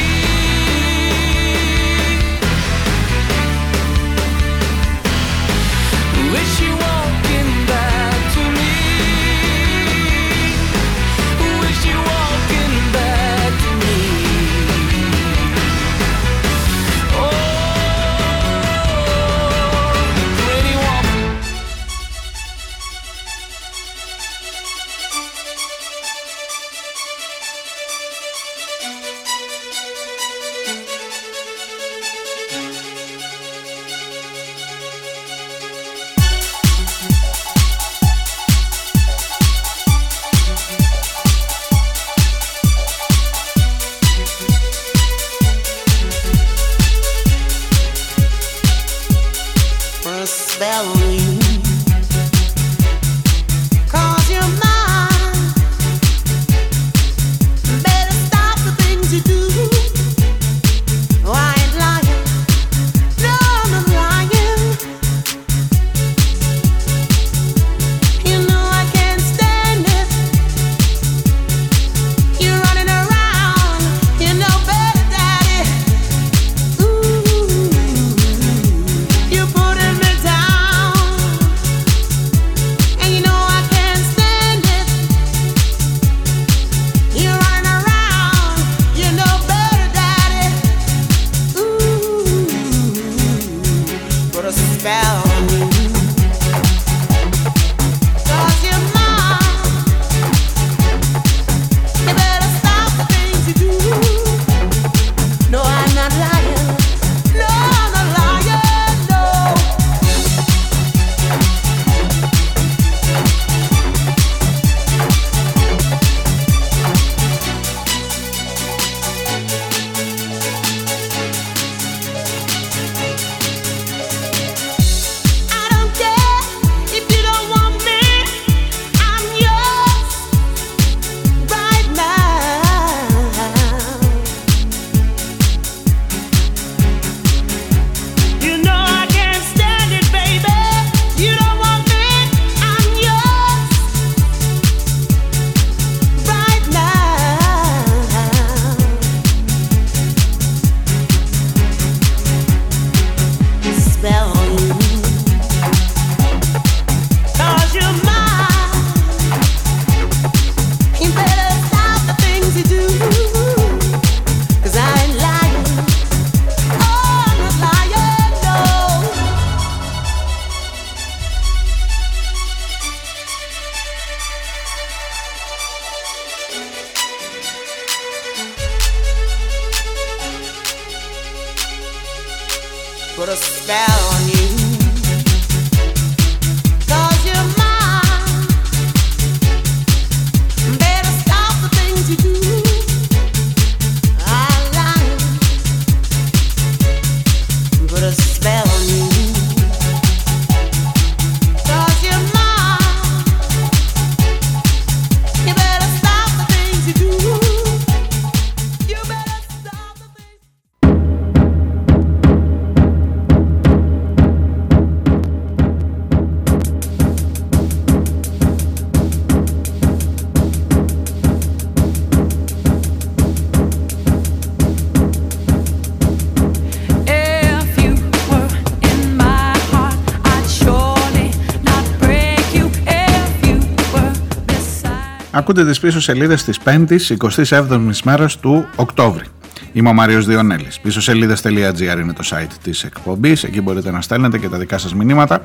Ακούτε τις πίσω σελίδες της 5ης 27ης μέρας του Οκτώβρη. Είμαι ο Μάριος Διονέλης. Πίσω σελίδες.gr είναι το site της εκπομπής. Εκεί μπορείτε να στέλνετε και τα δικά σας μηνύματα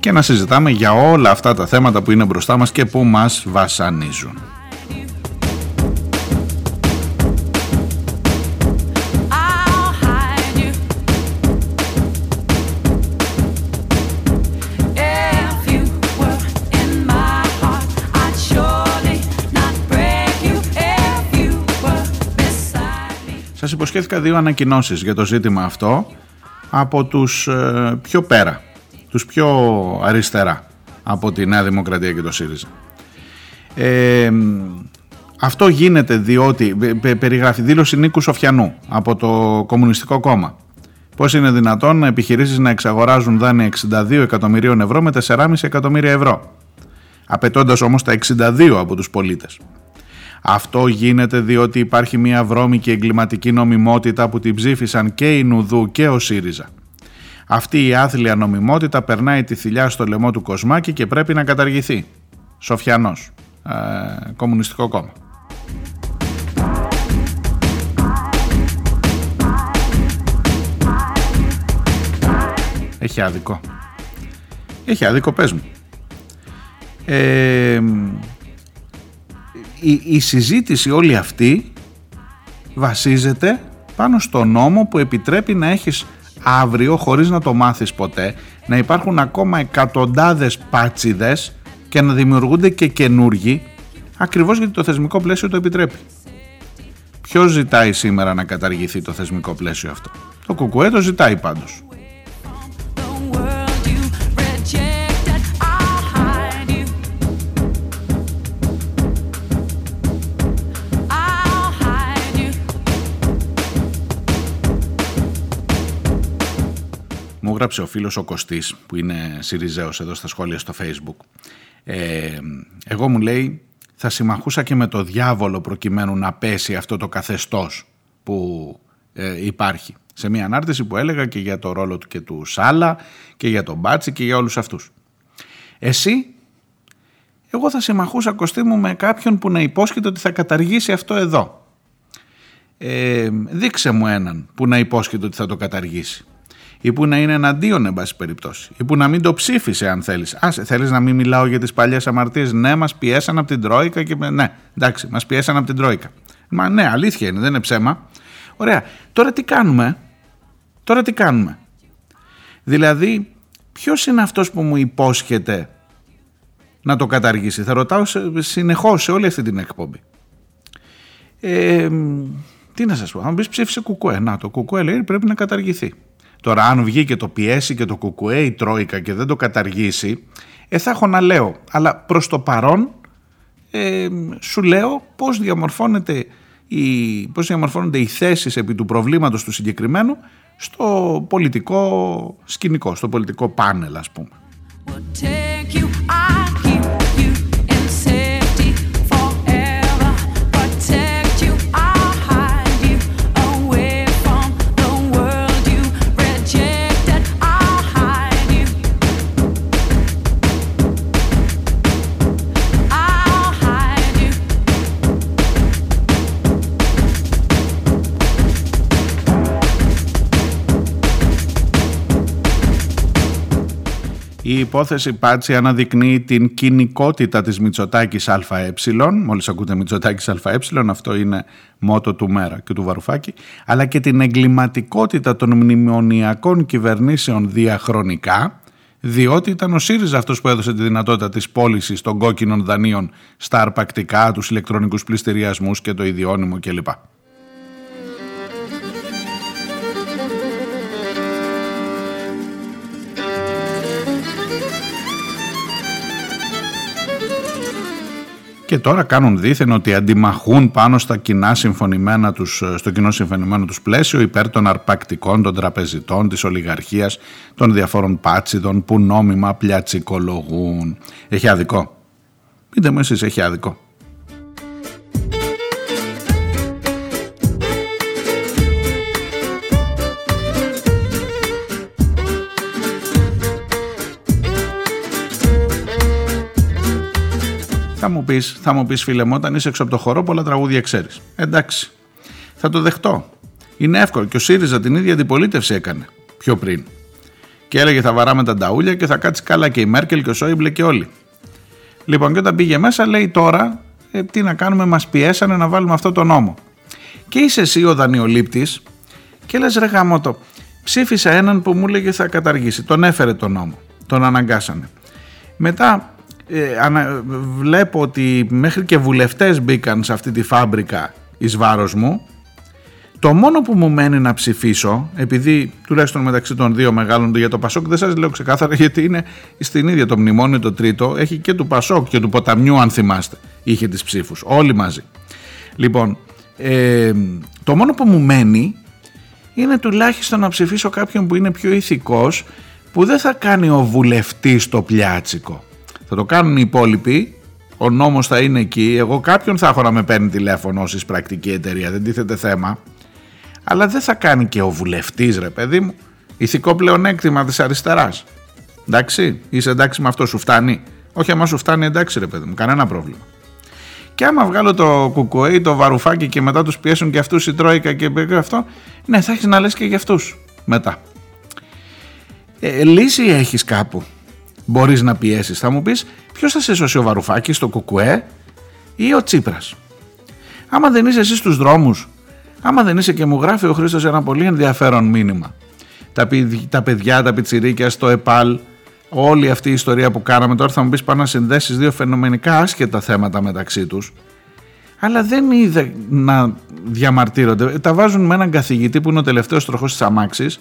και να συζητάμε για όλα αυτά τα θέματα που είναι μπροστά μας και που μας βασανίζουν. Σας υποσχέθηκα δύο ανακοινώσεις για το ζήτημα αυτό από τους ε, πιο πέρα, τους πιο αριστερά από τη Νέα Δημοκρατία και το ΣΥΡΙΖΑ. Ε, αυτό γίνεται διότι πε- πε- περιγράφει δήλωση Νίκου Σοφιανού από το Κομμουνιστικό Κόμμα. Πώς είναι δυνατόν επιχειρήσεις να εξαγοράζουν δάνεια 62 εκατομμυρίων ευρώ με 4,5 εκατομμύρια ευρώ, απαιτώντας όμως τα 62 από τους πολίτες. Αυτό γίνεται διότι υπάρχει μια βρώμικη εγκληματική νομιμότητα που την ψήφισαν και η Νουδού και ο ΣΥΡΙΖΑ. Αυτή η άθλια νομιμότητα περνάει τη θηλιά στο λαιμό του Κοσμάκη και πρέπει να καταργηθεί. Σοφιανός, ε, Κομμουνιστικό Κόμμα. Έχει άδικο. Έχει άδικο, πες μου. Ε, η, η συζήτηση όλη αυτή βασίζεται πάνω στο νόμο που επιτρέπει να έχεις αύριο χωρίς να το μάθεις ποτέ να υπάρχουν ακόμα εκατοντάδες πάτσιδες και να δημιουργούνται και καινούργοι ακριβώς γιατί το θεσμικό πλαίσιο το επιτρέπει. Ποιος ζητάει σήμερα να καταργηθεί το θεσμικό πλαίσιο αυτό; Το κουκουέ το ζητάει πάντως. Μου γράψε ο φίλος ο Κωστής που είναι Σιριζέος εδώ στα σχόλια στο facebook. Ε, εγώ μου λέει θα συμμαχούσα και με το διάβολο προκειμένου να πέσει αυτό το καθεστώς που ε, υπάρχει. Σε μια ανάρτηση που έλεγα και για το ρόλο του και του Σάλα και για τον Μπάτσι και για όλους αυτούς. Εσύ, εγώ θα συμμαχούσα Κωστή μου με κάποιον που να υπόσχεται ότι θα καταργήσει αυτό εδώ. Ε, δείξε μου έναν που να υπόσχεται ότι θα το καταργήσει ή που να είναι εναντίον εν πάση περιπτώσει ή που να μην το ψήφισε αν θέλεις. Άσε, θέλεις να μην μιλάω για τις παλιές αμαρτίες. Ναι, μας πιέσαν από την Τρόικα και... με- Ναι, εντάξει, μας πιέσαν από την Τρόικα. Μα ναι, αλήθεια είναι, δεν είναι ψέμα. Ωραία, τώρα τι κάνουμε; Τώρα τι κάνουμε; Δηλαδή, ποιος είναι αυτός που μου υπόσχεται να το καταργήσει; Θα ρωτάω σε, συνεχώς σε όλη αυτή την εκπομπή. Ε, μ, τι να σας πω, αν πεις ψήφισε κουκουέ, να το κουκουέ λέει πρέπει να καταργηθεί. Τώρα αν βγει και το πιέσει και το κουκουέ η Τρόικα και δεν το καταργήσει, ε, θα έχω να λέω. Αλλά προς το παρόν ε, σου λέω πώς, διαμορφώνεται η, πώς διαμορφώνονται οι θέσεις επί του προβλήματος του συγκεκριμένου στο πολιτικό σκηνικό, στο πολιτικό πάνελ ας πούμε. Η υπόθεση Πάτσι αναδεικνύει την κοινικότητα της Μητσοτάκης ΑΕ. Μόλις ακούτε Μητσοτάκης ΑΕ, αυτό είναι μότο του Μέρα και του Βαρουφάκη. Αλλά και την εγκληματικότητα των μνημονιακών κυβερνήσεων διαχρονικά, διότι ήταν ο ΣΥΡΙΖΑ αυτός που έδωσε τη δυνατότητα της πώλησης των κόκκινων δανείων στα αρπακτικά, τους ηλεκτρονικούς πληστηριασμούς και το ιδιώνυμο κλπ. Και τώρα κάνουν δήθεν ότι αντιμαχούν πάνω στα κοινά συμφωνημένα τους, στο κοινό συμφωνημένο τους πλαίσιο υπέρ των αρπακτικών, των τραπεζιτών, της ολιγαρχίας, των διαφόρων πάτσιδων που νόμιμα πλιατσικολογούν. Έχει άδικο; Πείτε μου εσείς, έχει άδικο. Μου πεις, θα μου πεις φίλε μου, όταν είσαι έξω από το χώρο, πολλά τραγούδια ξέρεις. Εντάξει, θα το δεχτώ. Είναι εύκολο και ο ΣΥΡΙΖΑ την ίδια αντιπολίτευση έκανε πιο πριν. Και έλεγε θα βαράμε τα νταούλια και θα κάτσει καλά και η Μέρκελ και ο Σόιμπλε και όλοι. Λοιπόν, και όταν πήγε μέσα, λέει τώρα ε, τι να κάνουμε, μας πιέσανε να βάλουμε αυτό το νόμο. Και είσαι εσύ ο δανειολήπτης και λες ρε γαμότο, ψήφισα έναν που μου έλεγε θα καταργήσει. Τον έφερε τον νόμο. Τον αναγκάσανε. Μετά ε, ανα, βλέπω ότι μέχρι και βουλευτές μπήκαν σε αυτή τη φάμπρικα εις βάρος μου το μόνο που μου μένει να ψηφίσω, επειδή τουλάχιστον μεταξύ των δύο μεγάλων για το Πασόκ, δεν σας λέω ξεκάθαρα γιατί είναι στην ίδια το μνημόνιο το τρίτο, έχει και του Πασόκ και του Ποταμιού αν θυμάστε, είχε τις ψήφους, όλοι μαζί. Λοιπόν, ε, το μόνο που μου μένει είναι τουλάχιστον να ψηφίσω κάποιον που είναι πιο ηθικός, που δεν θα κάνει ο βουλευτής το πλιάτσικο. Θα το κάνουν οι υπόλοιποι, ο νόμος θα είναι εκεί, εγώ κάποιον θα έχω να με παίρνει τηλέφωνο ως πρακτική εταιρεία, δεν τίθεται θέμα αλλά δεν θα κάνει και ο βουλευτής, ρε παιδί μου, ηθικό πλεονέκτημα της αριστεράς. Εντάξει, είσαι εντάξει με αυτό, σου φτάνει. Όχι, άμα σου φτάνει, εντάξει, ρε παιδί μου, κανένα πρόβλημα. Και άμα βγάλω το κουκουέ το βαρουφάκι και μετά τους πιέσουν και αυτούς η Τρόικα και αυτό, ναι, θα έχεις να λες και για αυτούς μετά. Ε, λύση έχεις κάπου. Μπορείς να πιέσεις. Θα μου πεις, ποιος θα σε σώσει ο Βαρουφάκης, το κουκουέ ή ο Τσίπρας; Άμα δεν είσαι εσύ στους δρόμους Άμα δεν είσαι και μου γράφει ο Χρήστος ένα πολύ ενδιαφέρον μήνυμα. Τα, τα παιδιά, τα πιτσιρίκια στο ΕΠΑΛ, όλη αυτή η ιστορία που κάναμε τώρα θα μου πεις πάνω να συνδέσεις δύο φαινομενικά άσχετα θέματα μεταξύ τους αλλά δεν είδε να διαμαρτύρονται. Τα βάζουν με έναν καθηγητή που είναι ο τελευταίος τροχός της αμάξης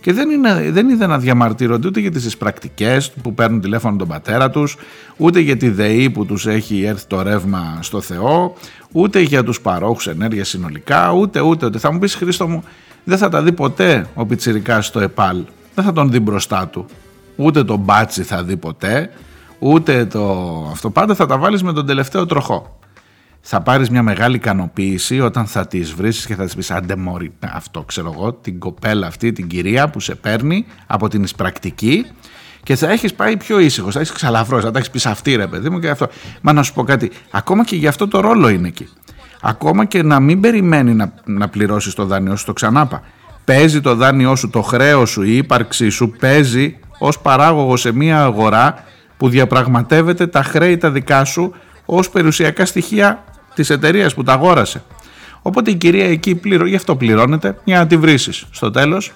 και δεν, είναι, δεν είδε να διαμαρτύρονται ούτε για τις πρακτικές που παίρνουν τηλέφωνο τον πατέρα τους, ούτε για τη ΔΕΗ που τους έχει έρθει το ρεύμα στο Θεό, ούτε για τους παρόχους ενέργειας συνολικά, ούτε ούτε ούτε. Θα μου πεις Χρήστο μου, δεν θα τα δει ποτέ ο Πιτσιρικάς στο ΕΠΑΛ, δεν θα τον δει μπροστά του. Ούτε τον μπάτσι θα δει ποτέ, ούτε το αυτό. Πάντα θα τα βάλεις με τον τελευταίο τροχό θα πάρεις μια μεγάλη ικανοποίηση όταν θα τις βρεις και θα της πεις άντε μόρι αυτό ξέρω εγώ την κοπέλα αυτή την κυρία που σε παίρνει από την εισπρακτική και θα έχεις πάει πιο ήσυχος, θα έχεις ξαλαφρώσει, θα τα έχεις πεις αυτή ρε παιδί μου και αυτό. Μα να σου πω κάτι, ακόμα και γι' αυτό το ρόλο είναι εκεί. Ακόμα και να μην περιμένει να, να πληρώσεις το δάνειό σου, το ξανάπα. Παίζει το δάνειό σου, το χρέος σου, η ύπαρξή σου παίζει ως παράγωγο σε μια αγορά που διαπραγματεύεται τα χρέη τα δικά σου ως περιουσιακά στοιχεία της εταιρείας που τα αγόρασε. Οπότε η κυρία εκεί πληρώ, γι' αυτό πληρώνεται για να τη βρήσεις στο τέλος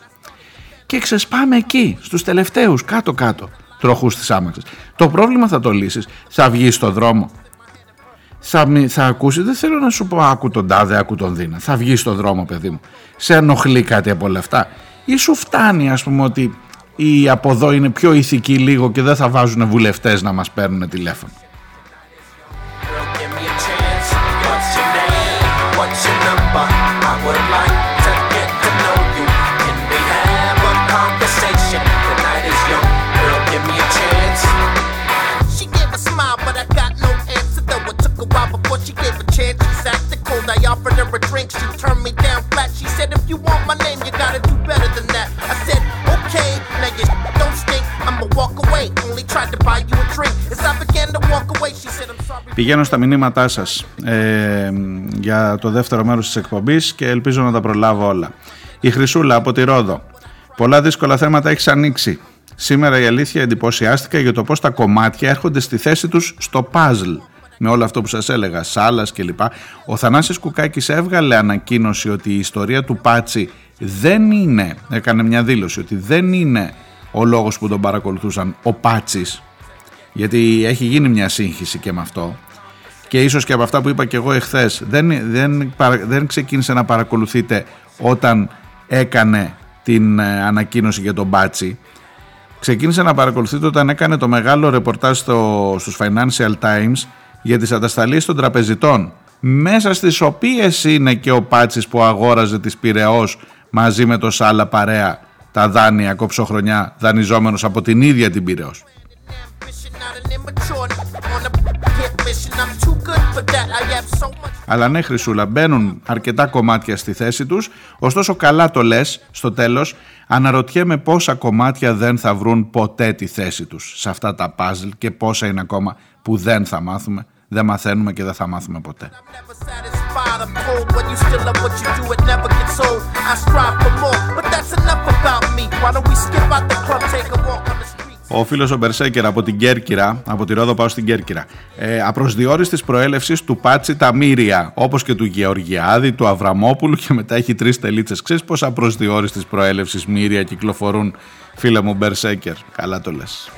και ξεσπάμε εκεί στους τελευταίους κάτω κάτω τροχούς της άμαξης. Το πρόβλημα θα το λύσεις, θα βγεις στο δρόμο. Θα, θα ακούσει, δεν θέλω να σου πω άκου τον τάδε, άκου τον δίνα. Θα βγεις στο δρόμο παιδί μου. Σε ενοχλεί κάτι από όλα αυτά. Ή σου φτάνει ας πούμε ότι οι από εδώ είναι πιο ηθικοί λίγο και δεν θα βάζουν βουλευτές να μας παίρνουν τηλέφωνο. Πηγαίνω στα μηνύματά σας ε, για το δεύτερο μέρος της εκπομπής και ελπίζω να τα προλάβω όλα. Η Χρυσούλα από τη Ρόδο. Πολλά δύσκολα θέματα έχεις ανοίξει. Σήμερα η αλήθεια εντυπωσιάστηκα για το πώς τα κομμάτια έρχονται στη θέση τους στο παζλ με όλο αυτό που σας έλεγα, Σάλας κλπ. Ο Θανάσης Κουκάκης έβγαλε ανακοίνωση ότι η ιστορία του Πάτσι δεν είναι, έκανε μια δήλωση ότι δεν είναι ο λόγος που τον παρακολουθούσαν ο Πάτσης. Γιατί έχει γίνει μια σύγχυση και με αυτό. Και ίσως και από αυτά που είπα και εγώ εχθές δεν, δεν, δεν ξεκίνησε να παρακολουθείτε όταν έκανε την ε, ανακοίνωση για τον Μπάτσι ξεκίνησε να παρακολουθείτε όταν έκανε το μεγάλο ρεπορτάζ στο, στους Financial Times για τις ατασταλίες των τραπεζιτών μέσα στις οποίες είναι και ο Πάτσης που αγόραζε τις Πυραιός μαζί με το Σάλα Παρέα τα δάνεια κοψοχρονιά δανειζόμενος από την ίδια την Πυραιός. Αλλά ναι Χρυσούλα μπαίνουν αρκετά κομμάτια στη θέση τους Ωστόσο καλά το λες στο τέλος Αναρωτιέμαι πόσα κομμάτια δεν θα βρουν ποτέ τη θέση τους Σε αυτά τα παζλ και πόσα είναι ακόμα που δεν θα μάθουμε Δεν μαθαίνουμε και δεν θα μάθουμε ποτέ. I'm never satisfied. I'm cold when you still love what you do. It never gets old. I strive for more, but that's enough about me. Why don't we skip out the club, take a walk on the street? Ο φίλος ο Μπερσέκερ από την Κέρκυρα, από τη Ρόδο πάω στην Κέρκυρα, ε, απροσδιόριστης προέλευσης του Πάτσι τα Μύρια, όπως και του Γεωργιάδη, του Αβραμόπουλου και μετά έχει τρεις τελίτσες. Ξέρεις πόσα απροσδιόριστης προέλευσης Μύρια κυκλοφορούν, φίλε μου Μπερσέκερ; Καλά το λες.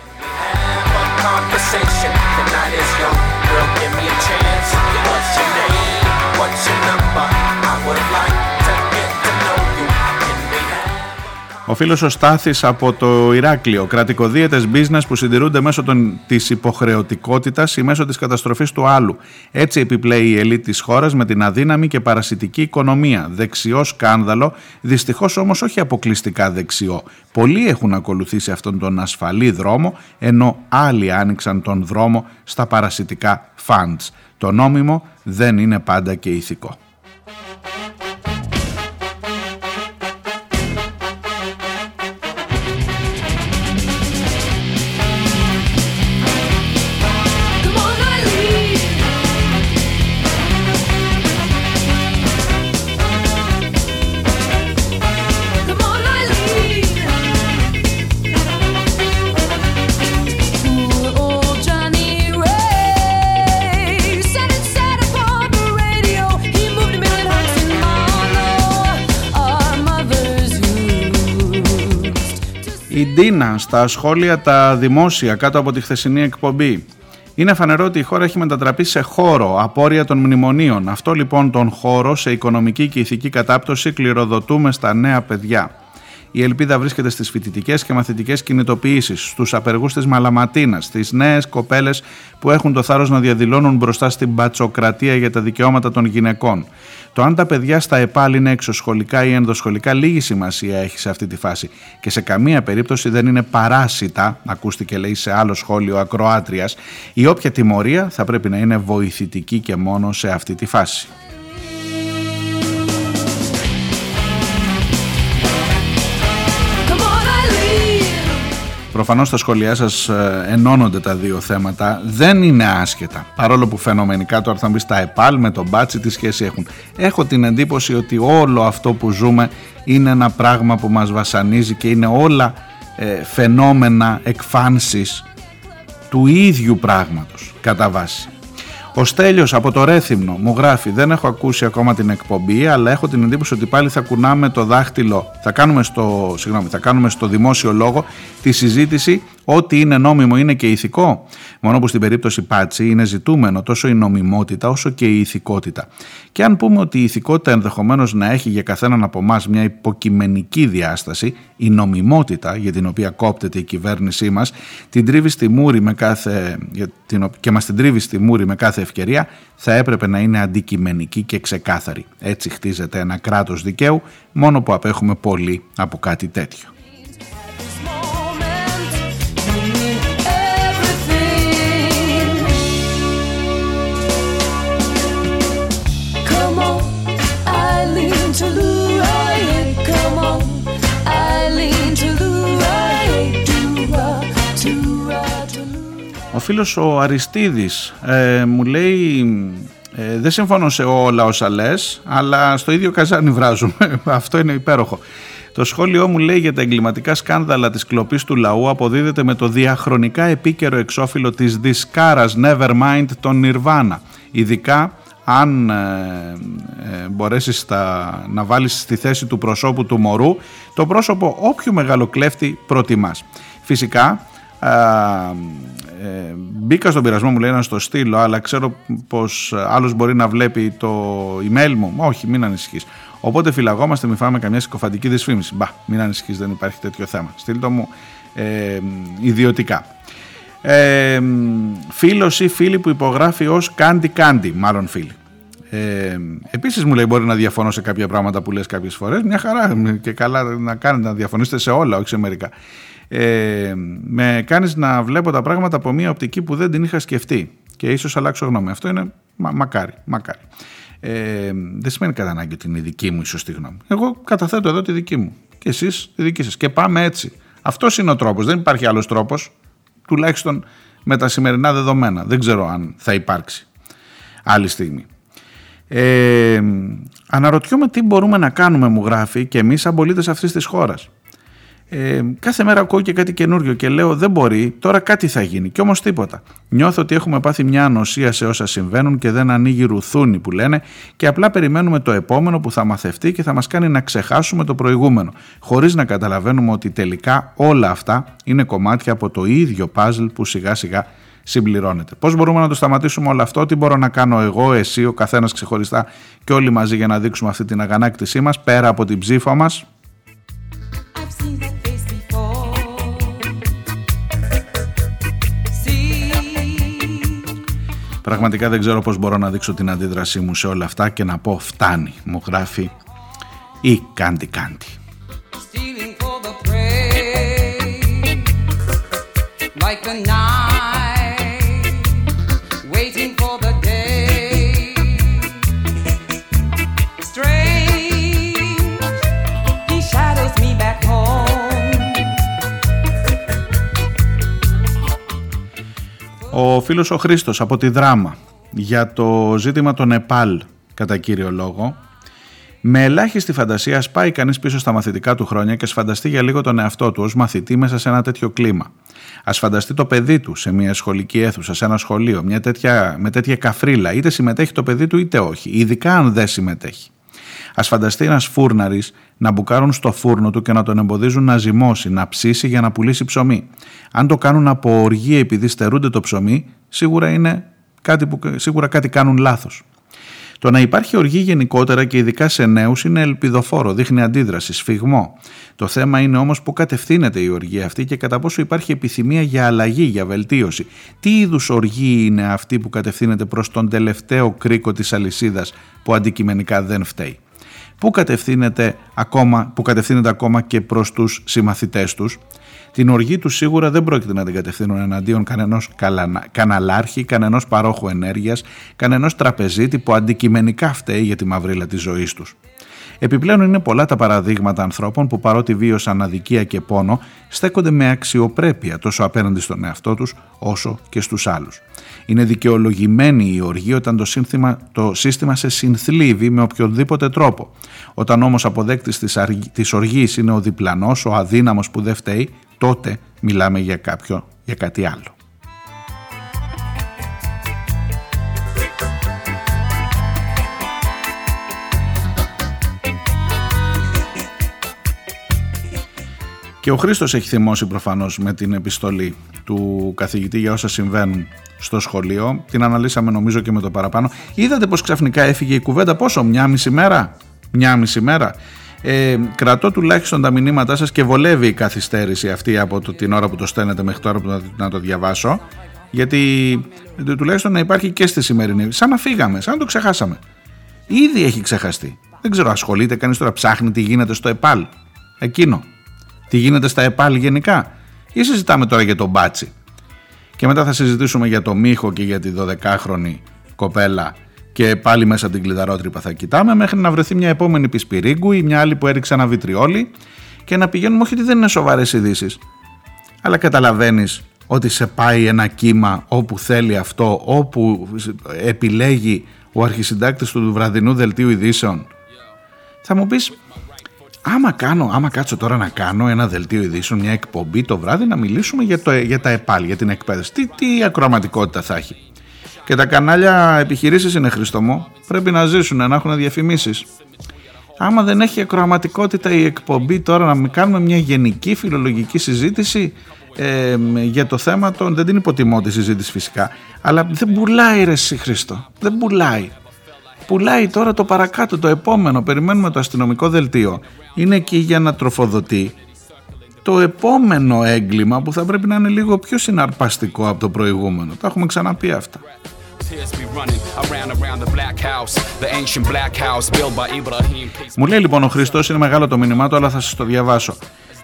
Ο φίλος ο Στάθης από το Ηράκλειο, κρατικοδίαιτες business που συντηρούνται μέσω των, της υποχρεωτικότητας ή μέσω της καταστροφής του άλλου. Έτσι επιπλέει η ελίτ της χώρας με την αδύναμη και παρασιτική οικονομία. Δεξιό σκάνδαλο, δυστυχώς όμως όχι αποκλειστικά δεξιό. Πολλοί έχουν ακολουθήσει αυτόν τον ασφαλή δρόμο, ενώ άλλοι άνοιξαν τον δρόμο στα παρασιτικά funds. Το νόμιμο δεν είναι πάντα και ηθικό. Η Ντίνα στα σχόλια τα δημόσια κάτω από τη χθεσινή εκπομπή. Είναι φανερό ότι η χώρα έχει μετατραπεί σε χώρο, απόρρια των μνημονίων. Αυτό λοιπόν τον χώρο σε οικονομική και ηθική κατάπτωση κληροδοτούμε στα νέα παιδιά. Η ελπίδα βρίσκεται στις φοιτητικές και μαθητικές κινητοποιήσεις, στους απεργούς της Μαλαματίνας, στις νέες κοπέλες που έχουν το θάρρος να διαδηλώνουν μπροστά στην πατσοκρατία για τα δικαιώματα των γυναικών. Το αν τα παιδιά στα ΕΠΑΛ είναι εξωσχολικά ή ενδοσχολικά λίγη σημασία έχει σε αυτή τη φάση και σε καμία περίπτωση δεν είναι παράσιτα, ακούστηκε λέει σε άλλο σχόλιο ακροάτριας, η όποια τιμωρία θα πρέπει να είναι βοηθητική και μόνο σε αυτή τη φάση. Προφανώς στα σχόλιά σας ε, ενώνονται τα δύο θέματα, δεν είναι άσχετα. Παρόλο που φαινομενικά τώρα θα μπει στα ΕΠΑΛ με τον μπάτσι τι σχέση έχουν. Έχω την εντύπωση ότι όλο αυτό που ζούμε είναι ένα πράγμα που μας βασανίζει και είναι όλα ε, φαινόμενα εκφάνσεις του ίδιου πράγματος κατά βάση. Ο Στέλιος από το Ρέθυμνο μου γράφει δεν έχω ακούσει ακόμα την εκπομπή αλλά έχω την εντύπωση ότι πάλι θα κουνάμε το δάχτυλο θα κάνουμε στο, συγγνώμη, θα κάνουμε στο δημόσιο λόγο τη συζήτηση ότι είναι νόμιμο είναι και ηθικό. Μόνο που στην περίπτωση Πάτσι είναι ζητούμενο τόσο η νομιμότητα όσο και η ηθικότητα. Και αν πούμε ότι η ηθικότητα ενδεχομένως να έχει για καθέναν από εμάς μια υποκειμενική διάσταση, η νομιμότητα για την οποία κόπτεται η κυβέρνησή μας την τρίβει στη μούρη με κάθε, για την, και μας την τρίβει στη μούρη με κάθε ευκαιρία θα έπρεπε να είναι αντικειμενική και ξεκάθαρη. Έτσι χτίζεται ένα κράτος δικαίου μόνο που απέχουμε πολύ από κάτι τέτοιο. Φίλος ο Αριστίδης ε, μου λέει ε, δεν συμφωνώ σε όλα όσα λες αλλά στο ίδιο καζάνι βράζουμε. Αυτό είναι υπέροχο. Το σχόλιο μου λέει για τα εγκληματικά σκάνδαλα της κλοπής του λαού αποδίδεται με το διαχρονικά επίκαιρο εξώφυλλο της δισκάρας Nevermind των Nirvana. Ειδικά αν ε, ε, μπορέσεις στα- να βάλεις στη θέση του προσώπου του μωρού το πρόσωπο όποιου μεγάλο κλέφτη προτιμάς. Φυσικά α, ε, μπήκα στον πειρασμό μου λέει να στο στείλω αλλά ξέρω πως άλλος μπορεί να βλέπει το email μου. Όχι μην ανησυχείς. Οπότε φυλαγόμαστε μην φάμε καμιά συκοφαντική δυσφήμιση. Μπα μην ανησυχείς δεν υπάρχει τέτοιο θέμα. Στείλ το μου ε, ιδιωτικά. Ε, φίλος ή φίλη που υπογράφει ως κάντι κάντι μάλλον φίλοι ε, επίσης μου λέει μπορεί να διαφωνώ σε κάποια πράγματα που λες κάποιες φορές. Μια χαρά και καλά να κάνετε να διαφωνήσετε σε όλα όχι σε μερικά ε, με κάνεις να βλέπω τα πράγματα από μια οπτική που δεν την είχα σκεφτεί και ίσως αλλάξω γνώμη. Αυτό είναι μα, μακάρι, μακάρι. Ε, δεν σημαίνει κατά ανάγκη ότι είναι η δική μου η σωστή γνώμη. Εγώ καταθέτω εδώ τη δική μου και εσείς τη δική σας. Και πάμε έτσι. Αυτός είναι ο τρόπος, δεν υπάρχει άλλος τρόπος τουλάχιστον με τα σημερινά δεδομένα. Δεν ξέρω αν θα υπάρξει άλλη στιγμή. Ε, αναρωτιόμαι τι μπορούμε να κάνουμε, μου γράφει, και εμείς σαν πολίτες αυτής της χώρας. Ε, κάθε μέρα ακούω και κάτι καινούριο και λέω δεν μπορεί, τώρα κάτι θα γίνει και όμως τίποτα. Νιώθω ότι έχουμε πάθει μια ανοσία σε όσα συμβαίνουν και δεν ανοίγει ρουθούνι που λένε και απλά περιμένουμε το επόμενο που θα μαθευτεί και θα μας κάνει να ξεχάσουμε το προηγούμενο χωρίς να καταλαβαίνουμε ότι τελικά όλα αυτά είναι κομμάτια από το ίδιο παζλ που σιγά σιγά συμπληρώνεται. Πώς μπορούμε να το σταματήσουμε όλο αυτό, τι μπορώ να κάνω εγώ, εσύ, ο καθένας ξεχωριστά και όλοι μαζί για να δείξουμε αυτή την αγανάκτησή μας πέρα από την ψήφα μας; Πραγματικά δεν ξέρω πώς μπορώ να δείξω την αντίδρασή μου σε όλα αυτά και να πω φτάνει, μου γράφει ή κάντι κάντι. stealing for the prey, like the night, Ο φίλος ο Χρήστος από τη Δράμα για το ζήτημα των Νεπάλ κατά κύριο λόγο με ελάχιστη φαντασία σπάει κανείς πίσω στα μαθητικά του χρόνια και ας φανταστεί για λίγο τον εαυτό του ως μαθητή μέσα σε ένα τέτοιο κλίμα. Ας φανταστεί το παιδί του σε μια σχολική αίθουσα, σε ένα σχολείο, μια τέτοια, με τέτοια καφρίλα, είτε συμμετέχει το παιδί του είτε όχι, ειδικά αν δεν συμμετέχει. Α φανταστεί ένας φούρναρης να μπουκάρουν στο φούρνο του και να τον εμποδίζουν να ζυμώσει, να ψήσει για να πουλήσει ψωμί. Αν το κάνουν από οργή επειδή στερούνται το ψωμί, σίγουρα, είναι κάτι που, σίγουρα κάτι κάνουν λάθος. Το να υπάρχει οργή γενικότερα και ειδικά σε νέους είναι ελπιδοφόρο, δείχνει αντίδραση, σφιγμό. Το θέμα είναι όμως πού κατευθύνεται η οργή αυτή και κατά πόσο υπάρχει επιθυμία για αλλαγή, για βελτίωση. Τι είδους οργή είναι αυτή που κατευθύνεται προς τον τελευταίο κρίκο της αλυσίδας που αντικειμενικά δεν φταίει; Πού κατευθύνεται ακόμα, που κατευθύνεται ακόμα και προς τους συμμαθητές τους. Την οργή τους σίγουρα δεν πρόκειται να την κατευθύνουν εναντίον κανενός καλανα- καναλάρχη, κανενός παρόχου ενέργειας, κανενός τραπεζίτη που αντικειμενικά φταίει για τη μαυρίλα της ζωής τους. Επιπλέον είναι πολλά τα παραδείγματα ανθρώπων που παρότι βίωσαν αδικία και πόνο στέκονται με αξιοπρέπεια τόσο απέναντι στον εαυτό τους όσο και στους άλλους. Είναι δικαιολογημένη η οργή όταν το, σύνθημα, το σύστημα σε συνθλίβει με οποιοδήποτε τρόπο. Όταν όμως αποδέκτης της, αργ- της οργής είναι ο διπλανός, ο αδύναμος που δεν φταίει, τότε μιλάμε για κάποιο, για κάτι άλλο. Και ο Χρήστος έχει θυμώσει προφανώς με την επιστολή του καθηγητή για όσα συμβαίνουν στο σχολείο. Την αναλύσαμε νομίζω και με το παραπάνω. Είδατε πως ξαφνικά έφυγε η κουβέντα; Πόσο, μια μισή μέρα; Μια μισή μέρα. Ε, κρατώ τουλάχιστον τα μηνύματά σας και βολεύει η καθυστέρηση αυτή από το, την ώρα που το στέλνετε μέχρι τώρα που να, να το διαβάσω. Γιατί ε, τουλάχιστον να υπάρχει και στη σημερινή. Σαν να φύγαμε, σαν να το ξεχάσαμε. Ήδη έχει ξεχαστεί. Δεν ξέρω, ασχολείται κανείς τώρα, ψάχνει τι γίνεται στο ΕΠΑΛ. Εκείνο. Τι γίνεται στα ΕΠΑΛ γενικά; Ή συζητάμε τώρα για τον Μπάτσι; Και μετά θα συζητήσουμε για το Μίχο και για τη 12χρονη κοπέλα και πάλι μέσα από την κλειδαρότρυπα θα κοιτάμε μέχρι να βρεθεί μια επόμενη πισπυρίγκου ή μια άλλη που έριξε ένα βιτριόλι και να πηγαίνουμε όχι ότι δεν είναι σοβαρές ειδήσεις, αλλά καταλαβαίνεις ότι σε πάει ένα κύμα όπου θέλει αυτό, όπου επιλέγει ο αρχισυντάκτης του βραδινού δελτίου ειδήσεων. Θα μου πεις, άμα, κάνω, άμα κάτσω τώρα να κάνω ένα δελτίο ειδήσεων, μια εκπομπή το βράδυ, να μιλήσουμε για, το, για τα ΕΠΑΛ, για την εκπαίδευση. Τι, τι ακροαματικότητα θα έχει. Και τα κανάλια επιχειρήσεις είναι Χριστομό, πρέπει να ζήσουν, να έχουν διαφημίσεις. Άμα δεν έχει ακροαματικότητα η εκπομπή τώρα να μην κάνουμε μια γενική φιλολογική συζήτηση ε, για το θέμα των, δεν την υποτιμώ τη συζήτηση φυσικά, αλλά δεν πουλάει ρε εσύ Χριστό, δεν πουλάει. Πουλάει τώρα το παρακάτω, το επόμενο, περιμένουμε το αστυνομικό δελτίο. Είναι εκεί για να τροφοδοτεί το επόμενο έγκλημα που θα πρέπει να είναι λίγο πιο συναρπαστικό από το προηγούμενο. Τα έχουμε ξαναπεί αυτά. Tears be running around around the black house, the ancient black house built by Ibrahim. Peace Μου λέει λοιπόν ο Χριστός, είναι μεγάλο το μήνυμά του, αλλά θα σας το διαβάσω.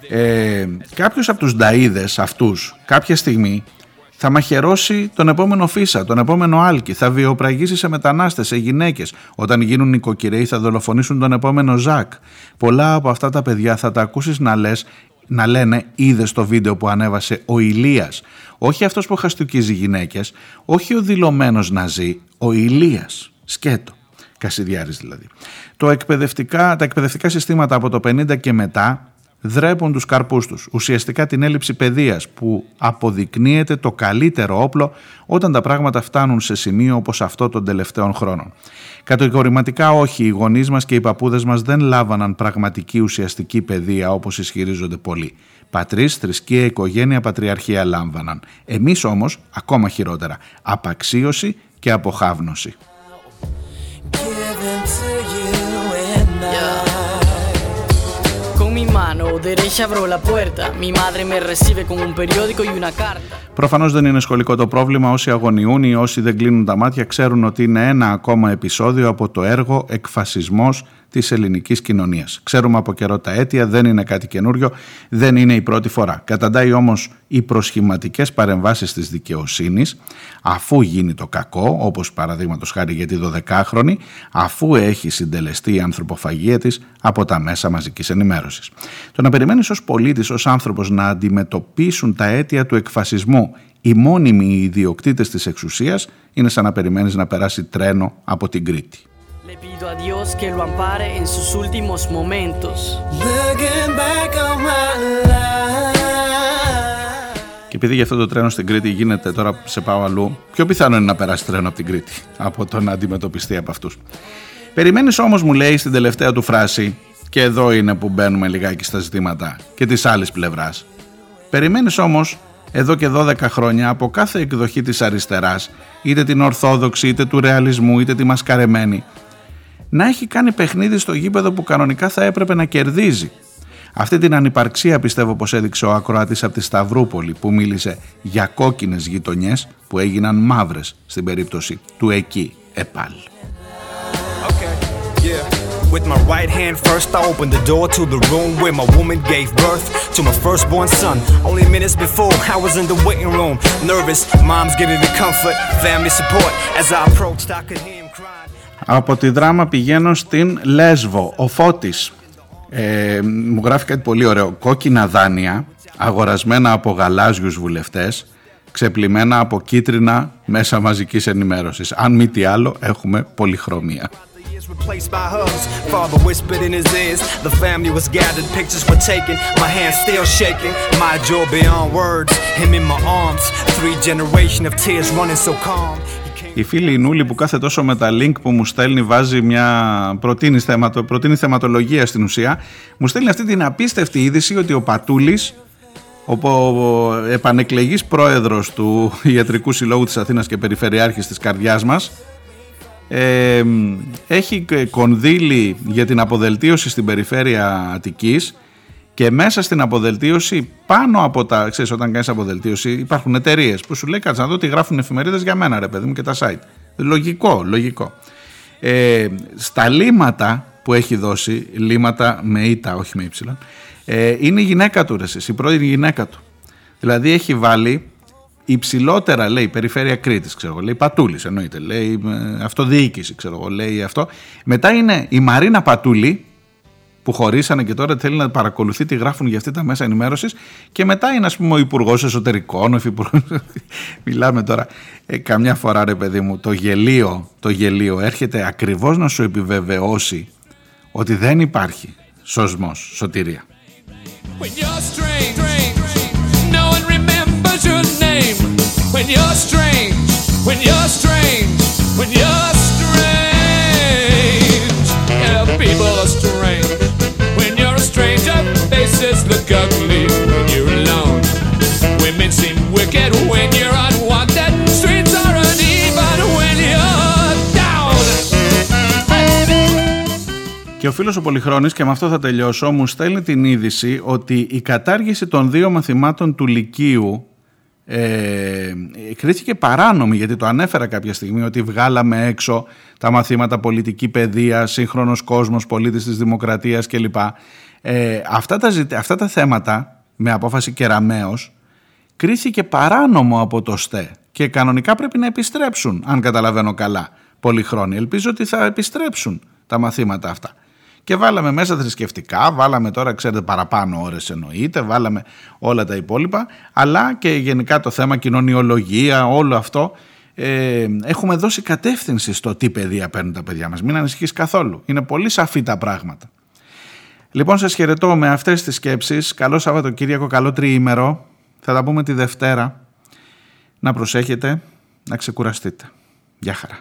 Ε, κάποιος από τους νταΐδες αυτούς κάποια στιγμή θα μαχαιρώσει τον επόμενο Φίσα, τον επόμενο Άλκη, θα βιοπραγήσει σε μετανάστες, σε γυναίκες. Όταν γίνουν νοικοκυρέοι θα δολοφονήσουν τον επόμενο Ζακ. Πολλά από αυτά τα παιδιά θα τα ακούσεις να λες να λένε είδες το βίντεο που ανέβασε ο Ηλίας. Όχι αυτός που χαστούκίζει γυναίκες, όχι ο δηλωμένος ναζί, ο Ηλίας. Σκέτο. Κασιδιάρης δηλαδή. Το εκπαιδευτικά, τα εκπαιδευτικά συστήματα από το 50 και μετά δρέπουν τους καρπούς τους. Ουσιαστικά την έλλειψη παιδείας που αποδεικνύεται το καλύτερο όπλο όταν τα πράγματα φτάνουν σε σημείο όπως αυτό των τελευταίων χρόνων. Κατηγορηματικά όχι, οι γονείς μας και οι παππούδες μας δεν λάβαναν πραγματική ουσιαστική παιδεία όπως ισχυρίζονται πολλοί. Πατρίς, θρησκεία, οικογένεια, πατριαρχία λάμβαναν. Εμείς όμως, ακόμα χειρότερα, απαξίωση και αποχάβνωση. Mano derecha abro la puerta. Mi madre me recibe con un periódico y una carta. Προφανώς δεν είναι σχολικό το πρόβλημα. Όσοι αγωνιούν ή όσοι δεν κλείνουν τα μάτια ξέρουν ότι είναι ένα ακόμα επεισόδιο από το έργο Εκφασισμός της ελληνικής κοινωνίας. Ξέρουμε από καιρό τα αίτια, δεν είναι κάτι καινούριο, δεν είναι η πρώτη φορά. Καταντάει όμως οι προσχηματικές παρεμβάσεις της δικαιοσύνης, αφού γίνει το κακό, όπως παραδείγματος χάρη για τη 12χρονη, αφού έχει συντελεστεί η ανθρωποφαγία της από τα μέσα μαζικής ενημέρωσης. Το να περιμένεις ως πολίτης, ως άνθρωπος να αντιμετωπίσουν τα αίτια του εκφασισμού οι μόνιμοι ιδιοκτήτες της εξουσίας είναι σαν να περιμένεις να περάσει τρένο από την Κρήτη. Le pido a Dios que lo ampare en sus últimos momentos. Looking back on my life. Και επειδή για αυτό το τρένο στην Κρήτη γίνεται τώρα σε πάω αλλού, πιο πιθανό είναι να περάσει τρένο από την Κρήτη από το να αντιμετωπιστεί από αυτούς. Περιμένεις όμως μου λέει στην τελευταία του φράση και εδώ είναι που μπαίνουμε λιγάκι στα ζητήματα και της άλλης πλευράς. Περιμένεις όμως εδώ και 12 χρόνια από κάθε εκδοχή της αριστεράς, είτε την ορθόδοξη, είτε του ρεαλισμού, είτε τη μασκαρεμένη, να έχει κάνει παιχνίδι στο γήπεδο που κανονικά θα έπρεπε να κερδίζει. Αυτή την ανυπαρξία πιστεύω πως έδειξε ο ακροατής από τη Σταυρούπολη που μίλησε για κόκκινες γειτονιές που έγιναν μαύρες στην περίπτωση του εκεί ΕΠΑΛ. Okay, yeah. With my right hand first, I opened the door to the room where my woman gave birth to my firstborn son. Only minutes before, I was in the waiting room, nervous. Mom's giving me comfort, family support. As I approached, I could hear him crying. Από τη δράμα πηγαίνω στην Λέσβο, ο Φώτης. Ε, μου γράφει κάτι πολύ ωραίο. Κόκκινα δάνεια, αγορασμένα από γαλάζιους βουλευτές, ξεπλημμένα από κίτρινα μέσα μαζικής ενημέρωσης. Αν μη τι άλλο, έχουμε πολυχρωμία. The years replaced by hugs. Father whispered in his ears. The family was gathered, pictures were taken. My hands still shaking. My joy beyond words. Him in my arms. Three generation of tears running so calm. He came Η φίλη η Νούλη που κάθε τόσο με τα link που μου στέλνει βάζει μια προτείνει, θεματο, προτείνει θεματολογία στην ουσία μου στέλνει αυτή την απίστευτη είδηση ότι ο Πατούλης ο πο- επανεκλεγής πρόεδρος του Ιατρικού Συλλόγου της Αθήνας και Περιφερειάρχης της καρδιάς μας ε, έχει κονδύλι για την αποδελτίωση στην περιφέρεια Αττικής και μέσα στην αποδελτίωση πάνω από τα, ξέρεις όταν κάνεις αποδελτίωση υπάρχουν εταιρείες που σου λέει κάτσε να δω τι γράφουν εφημερίδες για μένα ρε παιδί μου και τα site. Λογικό, λογικό. Ε, στα λίματα που έχει δώσει, λίματα με ήττα όχι με ύψιλον, ε, είναι η γυναίκα του ρε εσείς, η πρώτη γυναίκα του. Δηλαδή έχει βάλει υψηλότερα λέει περιφέρεια Κρήτης ξέρω εγώ, λέει Πατούλης εννοείται, λέει ε, αυτοδιοίκηση ξέρω εγώ, λέει αυτό. Μετά είναι η Μαρίνα Πατούλη που χωρίσανε και τώρα θέλει να παρακολουθεί τι γράφουν για αυτή τα μέσα ενημέρωσης. Και μετά είναι, ας πούμε, ο Υπουργός Εσωτερικών, ο Υφυπουργός... Μιλάμε τώρα. Ε, καμιά φορά, ρε παιδί μου, το γελίο, το γελίο έρχεται ακριβώς να σου επιβεβαιώσει ότι δεν υπάρχει σωσμός, σωτηρία. When you're strange, no one remembers your name. When you're strange, when you're strange, when you're strange, yeah, the people are strange. When you're a stranger, faces look ugly when you're alone. Women seem wicked when you're unwanted. Streets are uneven when you're down. Και ο φίλος ο Πολυχρόνης, και με αυτό θα τελειώσω, μου στέλνει την είδηση ότι η κατάργηση των δύο μαθημάτων του Λυκείου ε, κρίθηκε παράνομη γιατί το ανέφερα κάποια στιγμή ότι βγάλαμε έξω τα μαθήματα πολιτική παιδείας, σύγχρονος κόσμος, πολίτης της δημοκρατίας κλπ. Ε, αυτά, τα, ζητε- αυτά τα θέματα με απόφαση κεραμέως κρίθηκε παράνομο από το ΣΤΕ και κανονικά πρέπει να επιστρέψουν αν καταλαβαίνω καλά πολλοί χρόνοι. Ελπίζω ότι θα επιστρέψουν τα μαθήματα αυτά. Και βάλαμε μέσα θρησκευτικά, βάλαμε τώρα, ξέρετε, παραπάνω ώρες εννοείται, βάλαμε όλα τα υπόλοιπα, αλλά και γενικά το θέμα κοινωνιολογία, όλο αυτό. Ε, έχουμε δώσει κατεύθυνση στο τι παιδεία παίρνουν τα παιδιά μας. Μην ανησυχείς καθόλου. Είναι πολύ σαφή τα πράγματα. Λοιπόν, σας χαιρετώ με αυτές τις σκέψεις. Καλό Σαββατοκύριακο, καλό τριήμερο. Θα τα πούμε τη Δευτέρα. Να προσέχετε, να ξεκουραστείτε. Γεια χαρά.